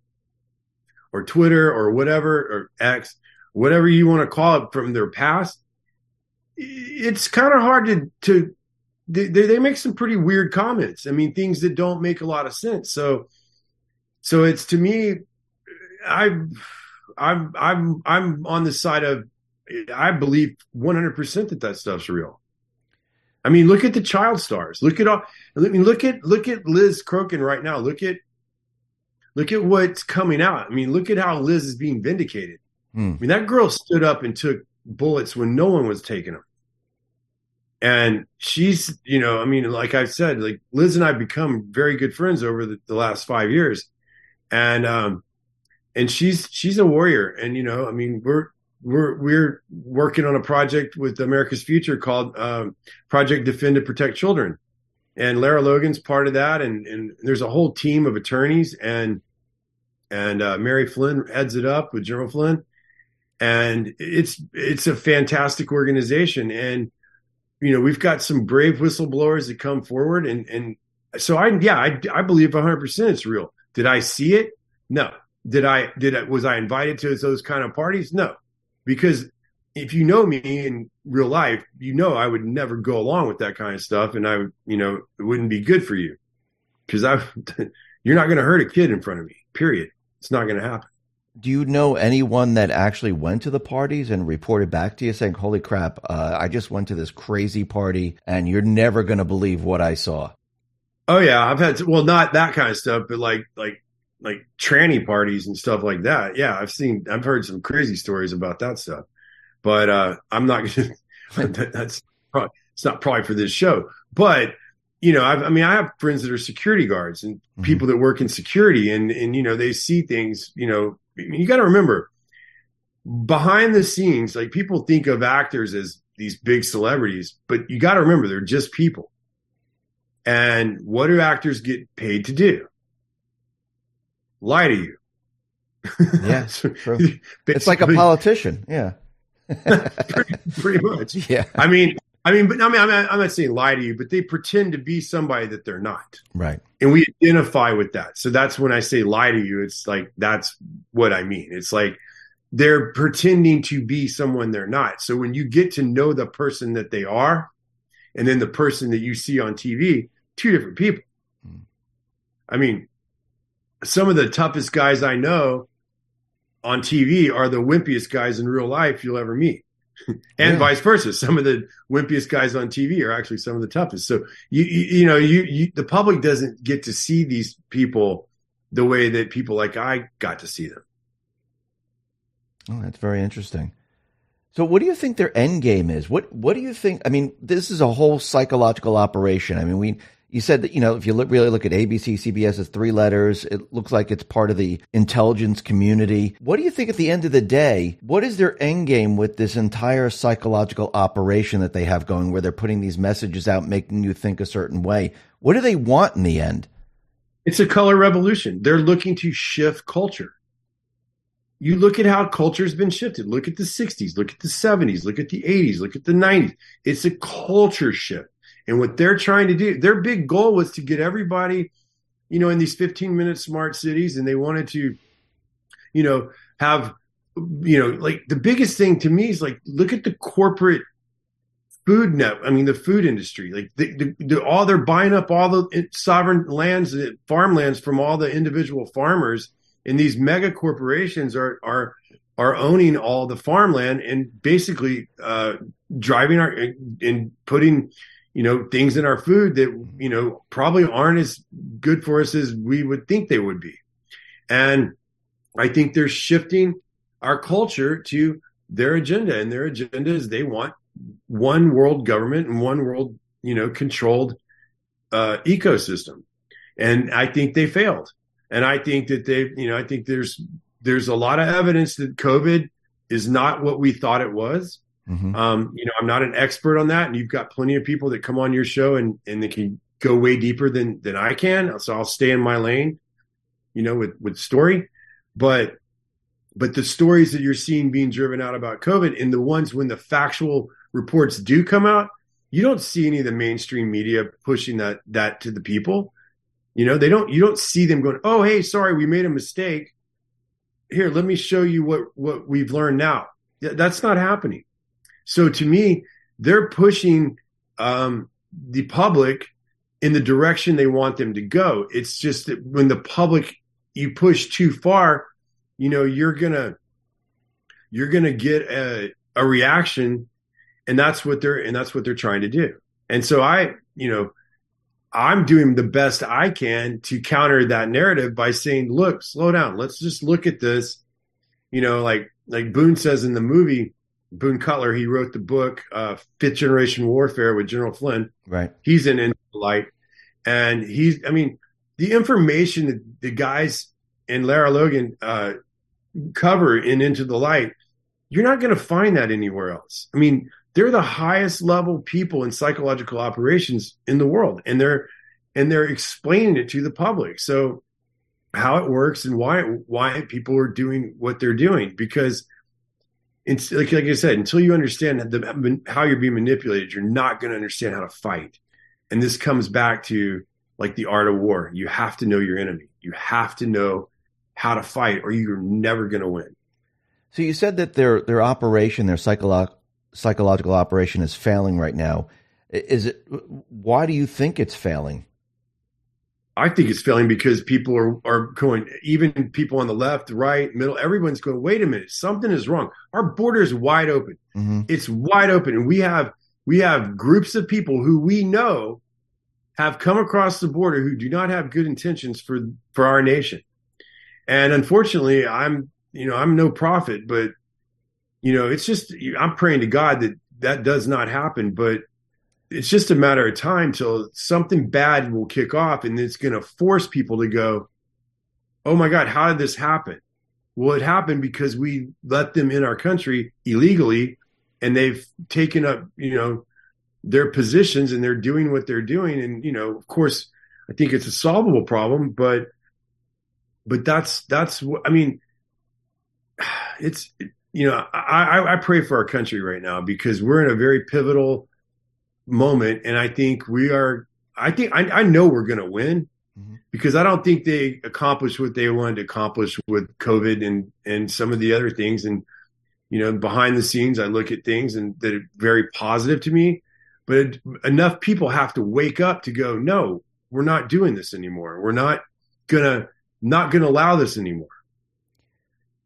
or Twitter or whatever or X, whatever you want to call it from their past, it's kind of hard to to they, they make some pretty weird comments. I mean, things that don't make a lot of sense. So so it's to me, I I'm I'm I'm on the side of I believe 100 percent that that stuff's real. I mean, look at the child stars. Look at all. I mean, look at look at Liz Crokin right now. Look at look at what's coming out. I mean, look at how Liz is being vindicated. Hmm. I mean, that girl stood up and took bullets when no one was taking them. And she's, you know, I mean, like I said, like Liz and I become very good friends over the, the last five years. And, um, and she's, she's a warrior. And, you know, I mean, we're, we're, we're working on a project with America's Future called, um, Project Defend and Protect Children and Lara Logan's part of that, and and there's a whole team of attorneys, and and uh, Mary Flynn heads it up with General Flynn, and it's it's a fantastic organization, and you know we've got some brave whistleblowers that come forward, and and so I yeah I I believe 100 percent it's real. Did I see it? No. Did I did I was I invited to those kind of parties? No, because if you know me in real life, you know I would never go along with that kind of stuff, and I, you know, it wouldn't be good for you because I, you're not going to hurt a kid in front of me. Period. It's not going to happen. Do you know anyone that actually went to the parties and reported back to you saying, "Holy crap, uh, I just went to this crazy party, and you're never going to believe what I saw"? Oh yeah, I've had well, not that kind of stuff, but like like like tranny parties and stuff like that. Yeah, I've seen, I've heard some crazy stories about that stuff but uh, I'm not going to. That's probably, it's not probably for this show, but you know, I've, i mean, I have friends that are security guards and mm-hmm. people that work in security, and and you know, they see things. You know, I mean, you got to remember behind the scenes, like people think of actors as these big celebrities, but you got to remember they're just people. And what do actors get paid to do? Lie to you. Yeah, it's like a politician. Yeah pretty, pretty, much. Yeah. I mean, I mean, but I mean, I'm not, I'm not saying lie to you, but they pretend to be somebody that they're not. Right. And we identify with that. So that's when I say lie to you. It's like that's what I mean. It's like they're pretending to be someone they're not. So when you get to know the person that they are, and then the person that you see on TV, two different people. Hmm. I mean, some of the toughest guys I know on TV are the wimpiest guys in real life you'll ever meet. and yeah. vice versa. Some of the wimpiest guys on TV are actually some of the toughest. So you you, you know you, you the public doesn't get to see these people the way that people like I got to see them. Oh, that's very interesting. So, what do you think their end game is? What What do you think? I mean, this is a whole psychological operation. I mean, we you said that you know if you look, really look at ABC, CBS as three letters, it looks like it's part of the intelligence community. What do you think at the end of the day? What is their end game with this entire psychological operation that they have going, where they're putting these messages out, making you think a certain way? What do they want in the end? It's a color revolution. They're looking to shift culture you look at how culture's been shifted. Look at the 60s, look at the 70s, look at the 80s, look at the 90s. It's a culture shift. And what they're trying to do, their big goal was to get everybody, you know, in these 15 minute smart cities. And they wanted to, you know, have, you know, like the biggest thing to me is like, look at the corporate food net. I mean, the food industry, like the, the, the, all they're buying up all the eh, sovereign lands, the farmlands from all the individual farmers and these mega corporations are are are owning all the farmland and basically uh, driving our eh, and putting you know things in our food that you know probably aren't as good for us as we would think they would be. And i think they're shifting our culture to their agenda and their agenda is they want one world government and one world you know controlled uh, ecosystem. And i think they failed. And I think that they, you know, I think there's there's a lot of evidence that COVID is not what we thought it was. Mm-hmm. Um, you know, I'm not an expert on that, and you've got plenty of people that come on your show and and they can go way deeper than than I can. So I'll stay in my lane, you know, with with story, but but the stories that you're seeing being driven out about COVID and the ones when the factual reports do come out, you don't see any of the mainstream media pushing that that to the people. You know, they don't you don't see them going, "Oh, hey, sorry, we made a mistake. Here, let me show you what what we've learned now." That's not happening. So to me, they're pushing um, the public in the direction they want them to go. It's just that when the public you push too far, you know, you're gonna you're gonna get a, a reaction, and that's what they're and that's what they're trying to do. And so I, you know, I'm doing the best I can to counter that narrative by saying, look, slow down. Let's just look at this. You know, like like Boone says in the movie, Boone Cutler, he wrote the book uh, Fifth Generation Warfare with General Flynn. Right. He's in Into the Light. And he's I mean, the information that the guys and Lara Logan uh, cover in Into the Light, you're not going to find that anywhere else. I mean, they're the highest level people in psychological operations in the world and they're and they're explaining it to the public so how it works and why why people are doing what they're doing because like, like I said, until you understand the, how you're being manipulated, you're not going to understand how to fight. And this comes back to like the art of war. You have to know your enemy. You have to know how to fight, or you're never going to win. So you said that their their operation, their psychological psychological operation is failing right now. Is it? Why do you think it's failing? I think it's failing because people are are going. Even people on the left, right, middle, everyone's going. Wait a minute, something is wrong. Our border is wide open. Mm-hmm. It's wide open, and we have we have groups of people who we know have come across the border who do not have good intentions for for our nation. And unfortunately, I'm you know I'm no prophet, but you know, it's just I'm praying to God that that does not happen, but it's just a matter of time till something bad will kick off and it's going to force people to go, "Oh my god, how did this happen?" Well, it happened because we let them in our country illegally and they've taken up, you know, their positions and they're doing what they're doing and, you know, of course, I think it's a solvable problem, but but that's that's what I mean it's you know, I, I pray for our country right now because we're in a very pivotal moment, and I think we are. I think I, I know we're going to win mm-hmm. because I don't think they accomplished what they wanted to accomplish with COVID and and some of the other things. And you know, behind the scenes, I look at things and that are very positive to me. But it, enough people have to wake up to go, no, we're not doing this anymore. We're not gonna not gonna allow this anymore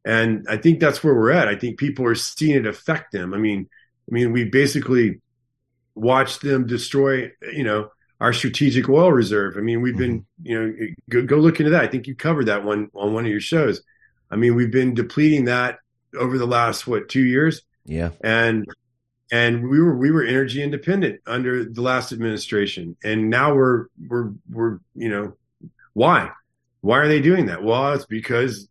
And I think that's where we're at. I think people are seeing it affect them. I mean, I mean, we basically watched them destroy, you know, our strategic oil reserve. I mean, we've been, mm-hmm. you know, go, go look into that. I think you covered that one on one of your shows. I mean, we've been depleting that over the last what two years. Yeah, and and we were we were energy independent under the last administration, and now we're we're we're you know why why are they doing that? Well, it's because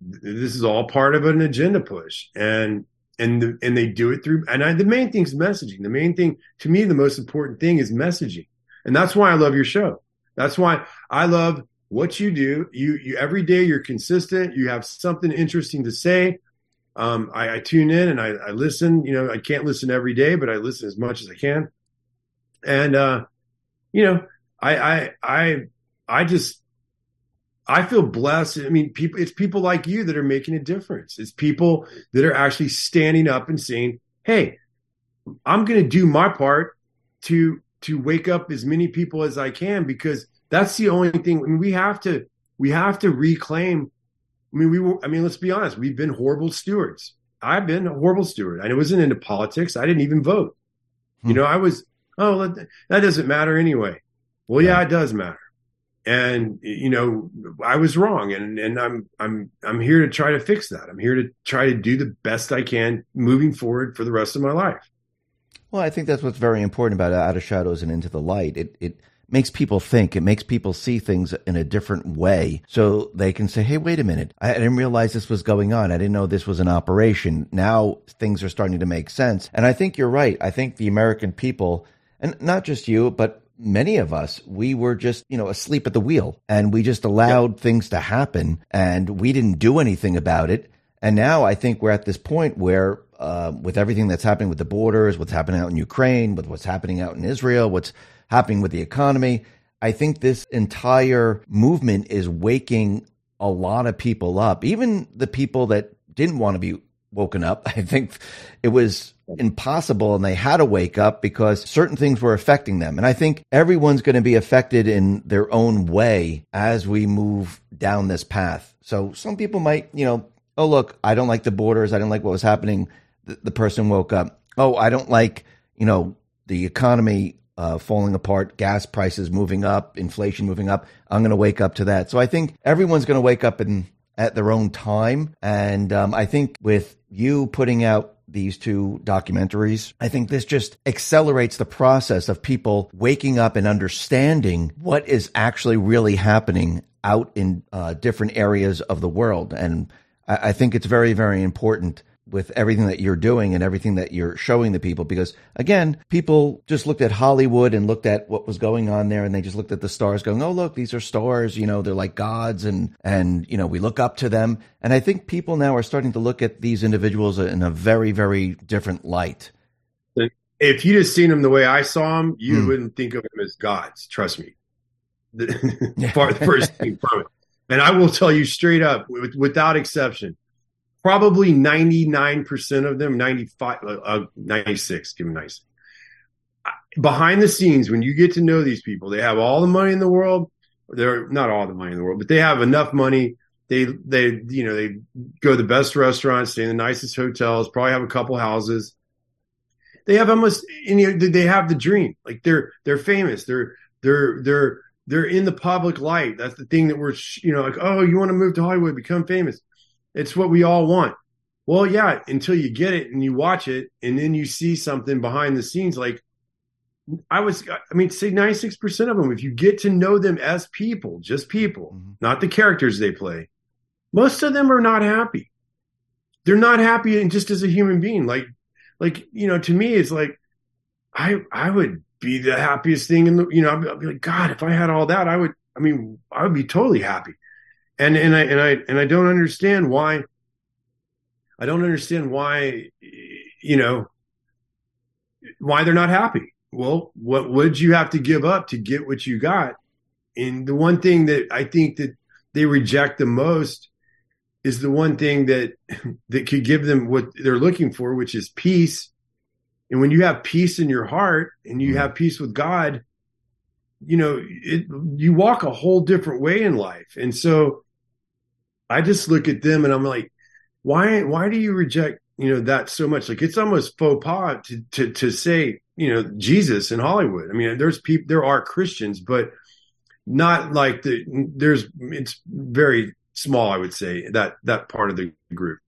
this is all part of an agenda push, and and the, and they do it through. And I, the main thing is messaging. The main thing to me, the most important thing is messaging, and that's why I love your show. That's why I love what you do. You you every day you're consistent. You have something interesting to say. Um, I, I, tune in and I, I, listen. You know, I can't listen every day, but I listen as much as I can. And uh, you know, I I I I just I feel blessed. I mean, people, it's people like you that are making a difference. It's people that are actually standing up and saying, Hey, I'm going to do my part to, to wake up as many people as I can, because that's the only thing. I mean, we have to, we have to reclaim. I mean, we were, I mean, let's be honest. We've been horrible stewards. I've been a horrible steward. I wasn't into politics. I didn't even vote. Hmm. You know, I was, oh, that doesn't matter anyway. Well, yeah, it does matter and you know i was wrong. And and i'm i'm i'm here to try to fix that. I'm here to try to do the best i can moving forward for the rest of my life. Well i think that's what's very important about out of shadows and into the light. It it makes people think. It makes people see things in a different way. So they can say hey wait a minute. I didn't realize this was going on. I didn't know this was an operation. Now things are starting to make sense. And i think you're right. I think the american people and not just you but many of us, we were just, you know, asleep at the wheel and we just allowed yep. things to happen and we didn't do anything about it. And now I think we're at this point where, uh, with everything that's happening with the borders, what's happening out in Ukraine, with what's happening out in Israel, what's happening with the economy, I think this entire movement is waking a lot of people up, even the people that didn't want to be woken up. I think it was impossible and they had to wake up because certain things were affecting them. And I think everyone's going to be affected in their own way as we move down this path. So some people might, you know, oh, look, I don't like the borders. I didn't like what was happening. The, the person woke up. Oh, I don't like, you know, the economy uh, falling apart, gas prices moving up, inflation moving up. I'm going to wake up to that. So I think everyone's going to wake up in at their own time. And um, I think with you putting out these two documentaries. I think this just accelerates the process of people waking up and understanding what is actually really happening out in uh, different areas of the world. And I, I think it's very, very important with everything that you're doing and everything that you're showing the people because again people just looked at hollywood and looked at what was going on there and they just looked at the stars going oh look these are stars you know they're like gods and and you know we look up to them. And i think people now are starting to look at these individuals in a very very different light. If you'd have seen them the way i saw them you mm. wouldn't think of them as gods trust me. The, first thing from it. And i will tell you straight up without exception probably 99% of them, 95, uh, uh 96, give them nice. Behind the scenes, when you get to know these people, they have all the money in the world. They're not all the money in the world, but they have enough money. They, they, you know, they go to the best restaurants, stay in the nicest hotels, probably have a couple houses. They have almost, you know, they have the dream. Like they're, they're famous. They're, they're, they're, they're in the public light. That's the thing that we're, you know, like, oh, you want to move to Hollywood, become famous it's what we all want. Well, yeah, until you get it and you watch it and then you see something behind the scenes like I was I mean say 96% of them if you get to know them as people, just people, mm-hmm. not the characters they play. Most of them are not happy. They're not happy and just as a human being like like you know to me it's like I I would be the happiest thing in the you know I'd be, I'd be like god if I had all that I would I mean I would be totally happy and and I and I and I don't understand why. I don't understand why, you know, why they're not happy. Well, what would you have to give up to get what you got? And the one thing that I think that they reject the most is the one thing that that could give them what they're looking for, which is peace. And when you have peace in your heart and you mm-hmm. have peace with God, you know, it, you walk a whole different way in life. And so I just look at them and I'm like, why why do you reject you know that so much? Like it's almost faux pas to to to say you know Jesus in Hollywood. I mean, there's people there are Christians, but not like the there's it's very small. I would say that that part of the group.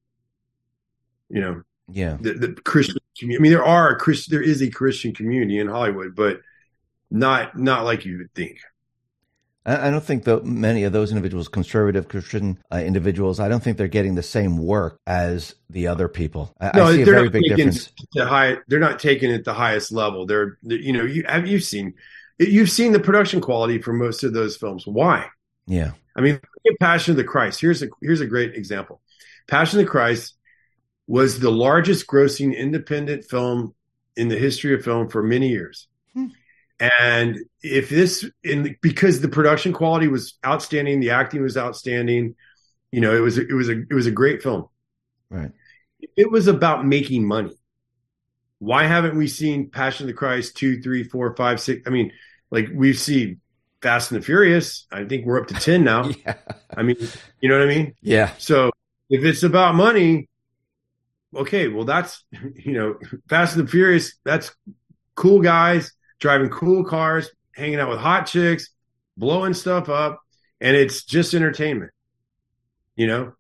You know, yeah, the, the Christian community. I mean, there are a Christian, there is a Christian community in Hollywood, but not not like you would think. I don't think that many of those individuals, conservative Christian uh, individuals, I don't think they're getting the same work as the other people. I, no, I see a very big difference. The high, they're not taking it the highest level. They're, you know, you have you seen, you've seen the production quality for most of those films. Why? Yeah, I mean, Passion of the Christ. Here's a here's a great example. Passion of the Christ was the largest grossing independent film in the history of film for many years. And if this, in because the production quality was outstanding, the acting was outstanding, you know, it was it was a it was a great film. Right. It was about making money. Why haven't we seen Passion of the Christ two, three, four, five, six? I mean, like we've seen Fast and the Furious. I think we're up to ten now. yeah. I mean, you know what I mean? Yeah. So if it's about money, okay, well that's you know, Fast and the Furious. That's cool guys driving cool cars, hanging out with hot chicks, blowing stuff up, and it's just entertainment. You know,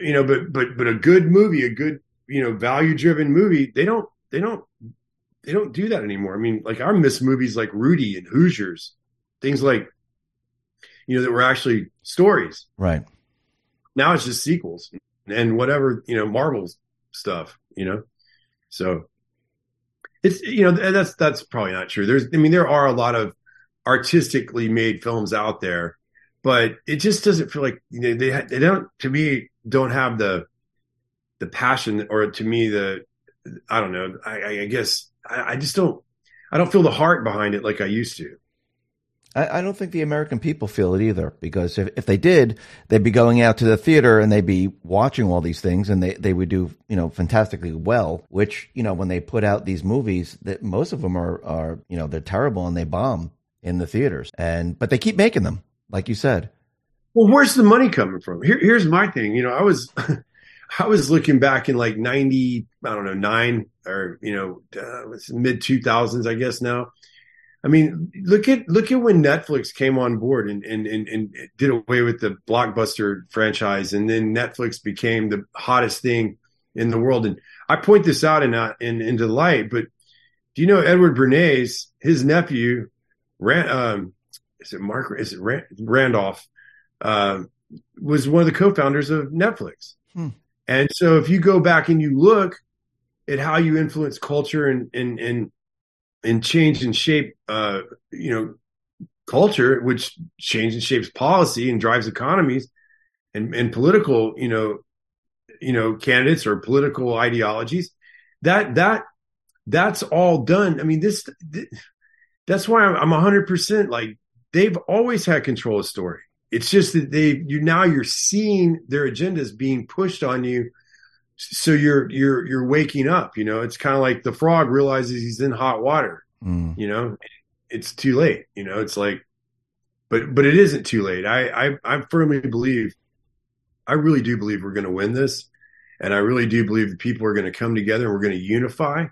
you know, but but but a good movie, a good you know value driven movie, they don't they don't they don't do that anymore. I mean, like I miss movies like Rudy and Hoosiers, things like you know that were actually stories. Right. Now it's just sequels and whatever you know Marvel's stuff. You know, so it's you know that's that's probably not true. There's I mean there are a lot of artistically made films out there, but it just doesn't feel like you know, they they don't to me don't have the the passion or to me the I don't know I, I guess I, I just don't I don't feel the heart behind it like I used to. I, I don't think the American people feel it either, because if, if they did, they'd be going out to the theater and they'd be watching all these things, and they, they would do you know fantastically well. Which you know when they put out these movies, that most of them are are you know they're terrible and they bomb in the theaters, and but they keep making them, like you said. Well, where's the money coming from? Here, here's my thing. You know, I was. I was looking back in like 90, I don't know, nine or, you know, uh, mid 2000s, I guess now. I mean, look at look at when Netflix came on board and, and and and did away with the blockbuster franchise, and then Netflix became the hottest thing in the world. And I point this out in uh, in into light, but do you know Edward Bernays, his nephew, um, is it Mark? Is it Rand, Randolph? Uh, was one of the co-founders of Netflix. Hmm. And so, if you go back and you look at how you influence culture and and and and change and shape, uh, you know, culture, which changes and shapes policy and drives economies and, and political, you know, you know, candidates or political ideologies. That that that's all done. I mean, this, this that's why I'm, I'm 100% like they've always had control of story. It's just that they you now you're seeing their agendas being pushed on you so you're you're you're waking up you know? It's kind of like the frog realizes he's in hot water mm. you know? It's too late you know? It's like but but it isn't too late. I i, I firmly believe i really do believe we're going to win this and i really do believe that people are going to come together and we're going to unify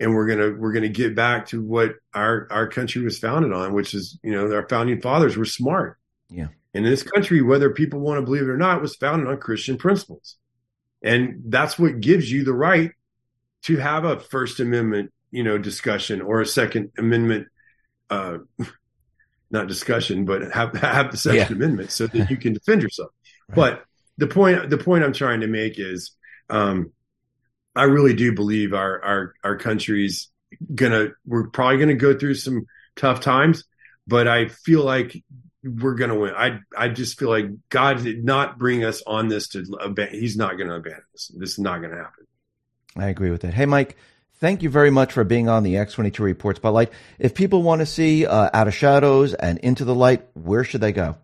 and we're going to we're going to get back to what our our country was founded on which is you know our founding fathers were smart. Yeah. And this country whether people want to believe it or not was founded on christian principles and that's what gives you the right to have a First Amendment, you know, discussion or a Second Amendment, uh, not discussion, but have have the Second yeah. Amendment so that you can defend yourself. Right. But the point the point I'm trying to make is, um, I really do believe our our our country's gonna we're probably gonna go through some tough times, but I feel like we're going to win. I I just feel like God did not bring us on this to abandon. he's not going to abandon us. This is not going to happen. I agree with that. Hey Mike, thank you very much for being on the X22 Report Spotlight. If people want to see uh, Out of Shadows and Into the Light, where should they go?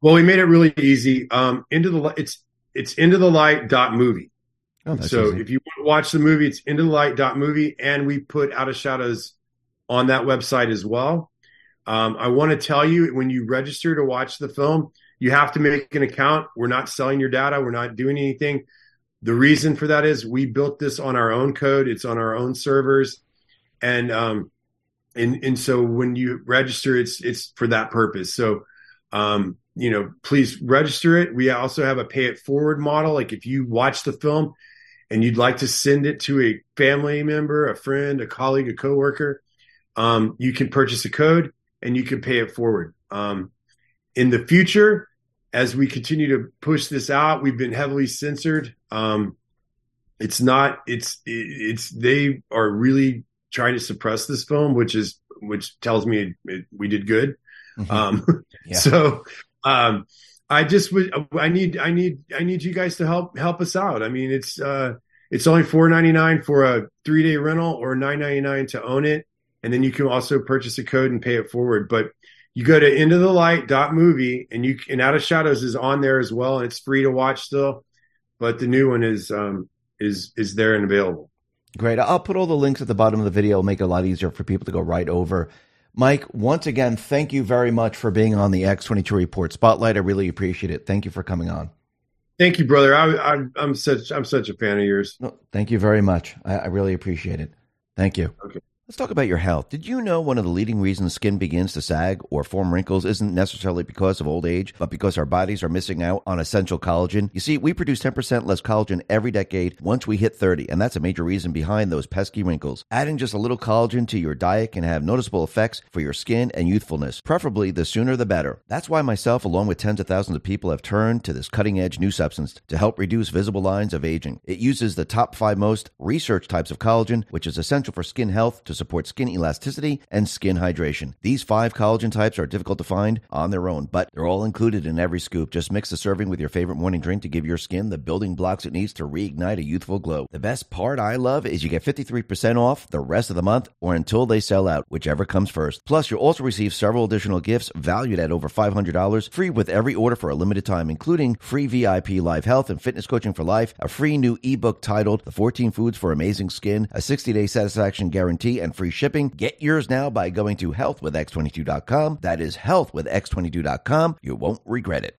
Well, we made it really easy. Um into the it's it's into the light dot movie. Oh, so easy. if you want to watch the movie, it's into the light dot movie, and we put Out of Shadows on that website as well. Um, I want to tell you when you register to watch the film, you have to make an account. We're not selling your data. We're not doing anything. The reason for that is we built this on our own code. It's on our own servers, and um, and and so when you register, it's it's for that purpose. So, um, you know, please register it. We also have a pay it forward model. Like if you watch the film and you'd like to send it to a family member, a friend, a colleague, a coworker, um, you can purchase a code and you can pay it forward. Um, in the future, as we continue to push this out, we've been heavily censored. Um, it's not. It's it's they are really trying to suppress this film, which is which tells me it, it, we did good. Mm-hmm. Um, yeah. So um, I just would I need I need I need you guys to help help us out. I mean, it's uh, it's only four ninety nine for a three day rental or nine ninety nine to own it, and then you can also purchase a code and pay it forward. But you go to into the light dot movie and you and out of shadows is on there as well and it's free to watch still but the new one is um is is there and available. Great. I'll put all the links at the bottom of the video. It'll make it a lot easier for people to go right over. Mike once again thank you very much for being on the x22 report spotlight. I really appreciate it. Thank you for coming on. Thank you brother. I, am such i'm such a fan of yours. No, thank you very much. I, I really appreciate it. Thank you. Okay Let's talk about your health. Did you know one of the leading reasons skin begins to sag or form wrinkles isn't necessarily because of old age, but because our bodies are missing out on essential collagen? You see, we produce 10% less collagen every decade once we hit 30, and that's a major reason behind those pesky wrinkles. Adding just a little collagen to your diet can have noticeable effects for your skin and youthfulness. Preferably, the sooner the better. That's why myself, along with tens of thousands of people, have turned to this cutting edge new substance to help reduce visible lines of aging. It uses the top five most research types of collagen, which is essential for skin health to support skin elasticity and skin hydration. These five collagen types are difficult to find on their own, but they're all included in every scoop. Just mix the serving with your favorite morning drink to give your skin the building blocks it needs to reignite a youthful glow. The best part I love is you get 53% off the rest of the month or until they sell out, whichever comes first. Plus, you'll also receive several additional gifts valued at over $500 free with every order for a limited time, including free VIP live health and fitness coaching for life, a free new ebook titled The 14 Foods for Amazing Skin, a 60 day satisfaction guarantee, and free shipping. Get yours now by going to healthwithx22.com. That is healthwithx22.com. You won't regret it.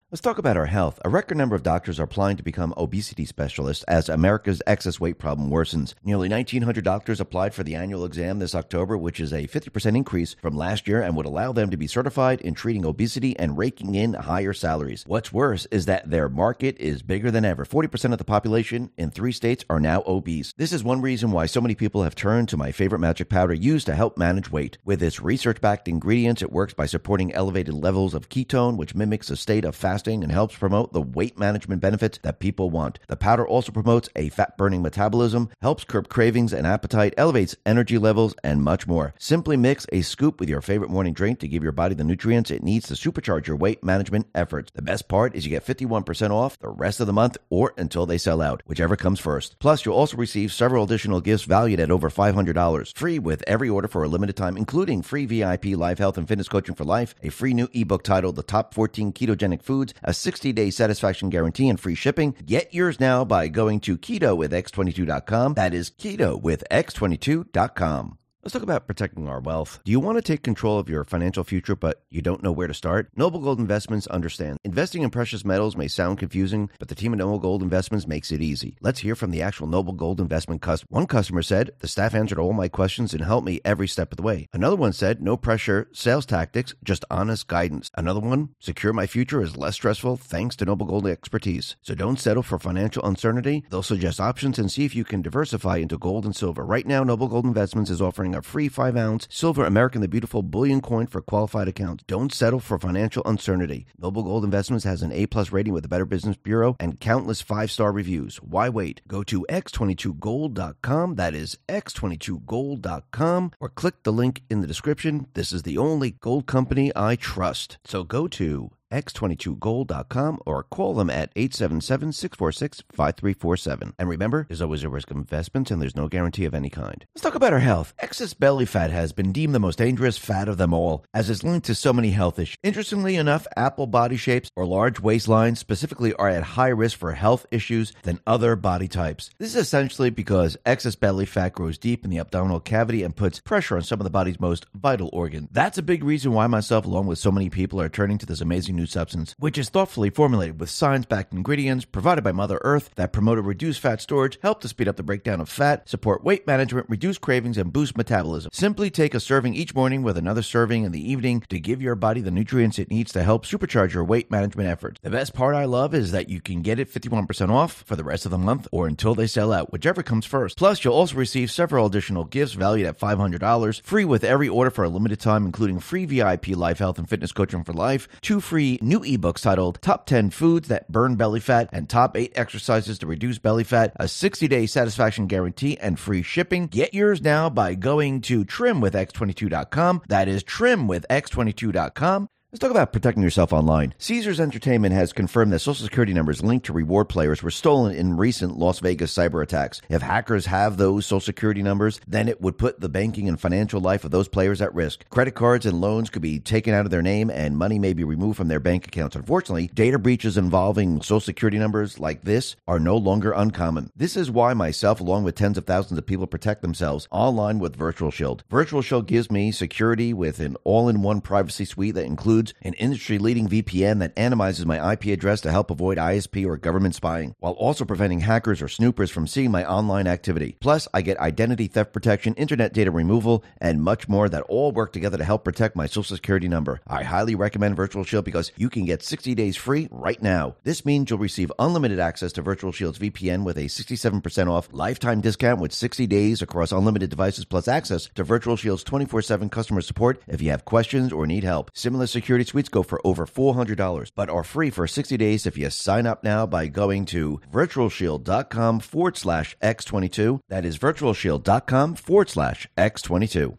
Let's talk about our health. A record number of doctors are applying to become obesity specialists as America's excess weight problem worsens. Nearly 1,900 doctors applied for the annual exam this October, which is a 50% increase from last year and would allow them to be certified in treating obesity and raking in higher salaries. What's worse is that their market is bigger than ever. 40% of the population in three states are now obese. This is one reason why so many people have turned to my favorite magic powder used to help manage weight. With its research backed ingredients, it works by supporting elevated levels of ketone, which mimics a state of fasting fasting and helps promote the weight management benefits that people want. The powder also promotes a fat burning metabolism, helps curb cravings and appetite, elevates energy levels, and much more. Simply mix a scoop with your favorite morning drink to give your body the nutrients it needs to supercharge your weight management efforts. The best part is you get 51% off the rest of the month or until they sell out, whichever comes first. Plus, you'll also receive several additional gifts valued at over $500, free with every order for a limited time, including free VIP live health and fitness coaching for life, a free new ebook titled The Top 14 Ketogenic Foods, a 60 day satisfaction guarantee and free shipping. Get yours now by going to keto with x22.com. That is keto with x22.com. Let's talk about protecting our wealth. Do you want to take control of your financial future, but you don't know where to start? Noble Gold Investments understands. Investing in precious metals may sound confusing, but the team at Noble Gold Investments makes it easy. Let's hear from the actual Noble Gold Investment customer. One customer said, The staff answered all my questions and helped me every step of the way. Another one said, No pressure, sales tactics, just honest guidance. Another one, Secure my future is less stressful thanks to Noble Gold expertise. So don't settle for financial uncertainty. They'll suggest options and see if you can diversify into gold and silver. Right now, Noble Gold Investments is offering a free 5 ounce silver American the Beautiful bullion coin for qualified accounts. Don't settle for financial uncertainty. Noble Gold Investments has an A plus rating with the Better Business Bureau and countless five star reviews. Why wait? Go to x22gold.com. That is x22gold.com or click the link in the description. This is the only gold company I trust. So go to x22gold.com or call them at 877-646-5347. And remember, there's always a risk of investments and there's no guarantee of any kind. Let's talk about our health. Excess belly fat has been deemed the most dangerous fat of them all as it's linked to so many health issues. Interestingly enough, apple body shapes or large waistlines specifically are at high risk for health issues than other body types. This is essentially because excess belly fat grows deep in the abdominal cavity and puts pressure on some of the body's most vital organs. That's a big reason why myself along with so many people are turning to this amazing new substance, which is thoughtfully formulated with science backed ingredients provided by Mother Earth that promote a reduced fat storage, help to speed up the breakdown of fat, support weight management, reduce cravings, and boost metabolism. Simply take a serving each morning with another serving in the evening to give your body the nutrients it needs to help supercharge your weight management efforts. The best part I love is that you can get it 51% off for the rest of the month or until they sell out, whichever comes first. Plus, you'll also receive several additional gifts valued at $500, free with every order for a limited time, including free VIP life health and fitness coaching for life, two free new ebooks titled Top 10 Foods That Burn Belly Fat and Top 8 Exercises to Reduce Belly Fat, a 60 day satisfaction guarantee, and free shipping. Get yours now by going to trimwithx22.com. That is trimwithx22.com. Let's talk about protecting yourself online. Caesars Entertainment has confirmed that social security numbers linked to reward players were stolen in recent Las Vegas cyber attacks. If hackers have those social security numbers, then it would put the banking and financial life of those players at risk. Credit cards and loans could be taken out of their name and money may be removed from their bank accounts. Unfortunately, data breaches involving social security numbers like this are no longer uncommon. This is why myself, along with tens of thousands of people, protect themselves online with Virtual Shield. Virtual Shield gives me security with an all-in-one privacy suite that includes an industry leading VPN that anonymizes my IP address to help avoid ISP or government spying, while also preventing hackers or snoopers from seeing my online activity. Plus, I get identity theft protection, internet data removal, and much more that all work together to help protect my social security number. I highly recommend Virtual Shield because you can get 60 days free right now. This means you'll receive unlimited access to Virtual Shield's VPN with a 67% off lifetime discount with 60 days across unlimited devices plus access to Virtual Shield's 24 7 customer support if you have questions or need help. Similar security suites go for over $400, but are free for 60 days if you sign up now by going to virtualshield.com forward slash X22. That is virtualshield.com forward slash X22.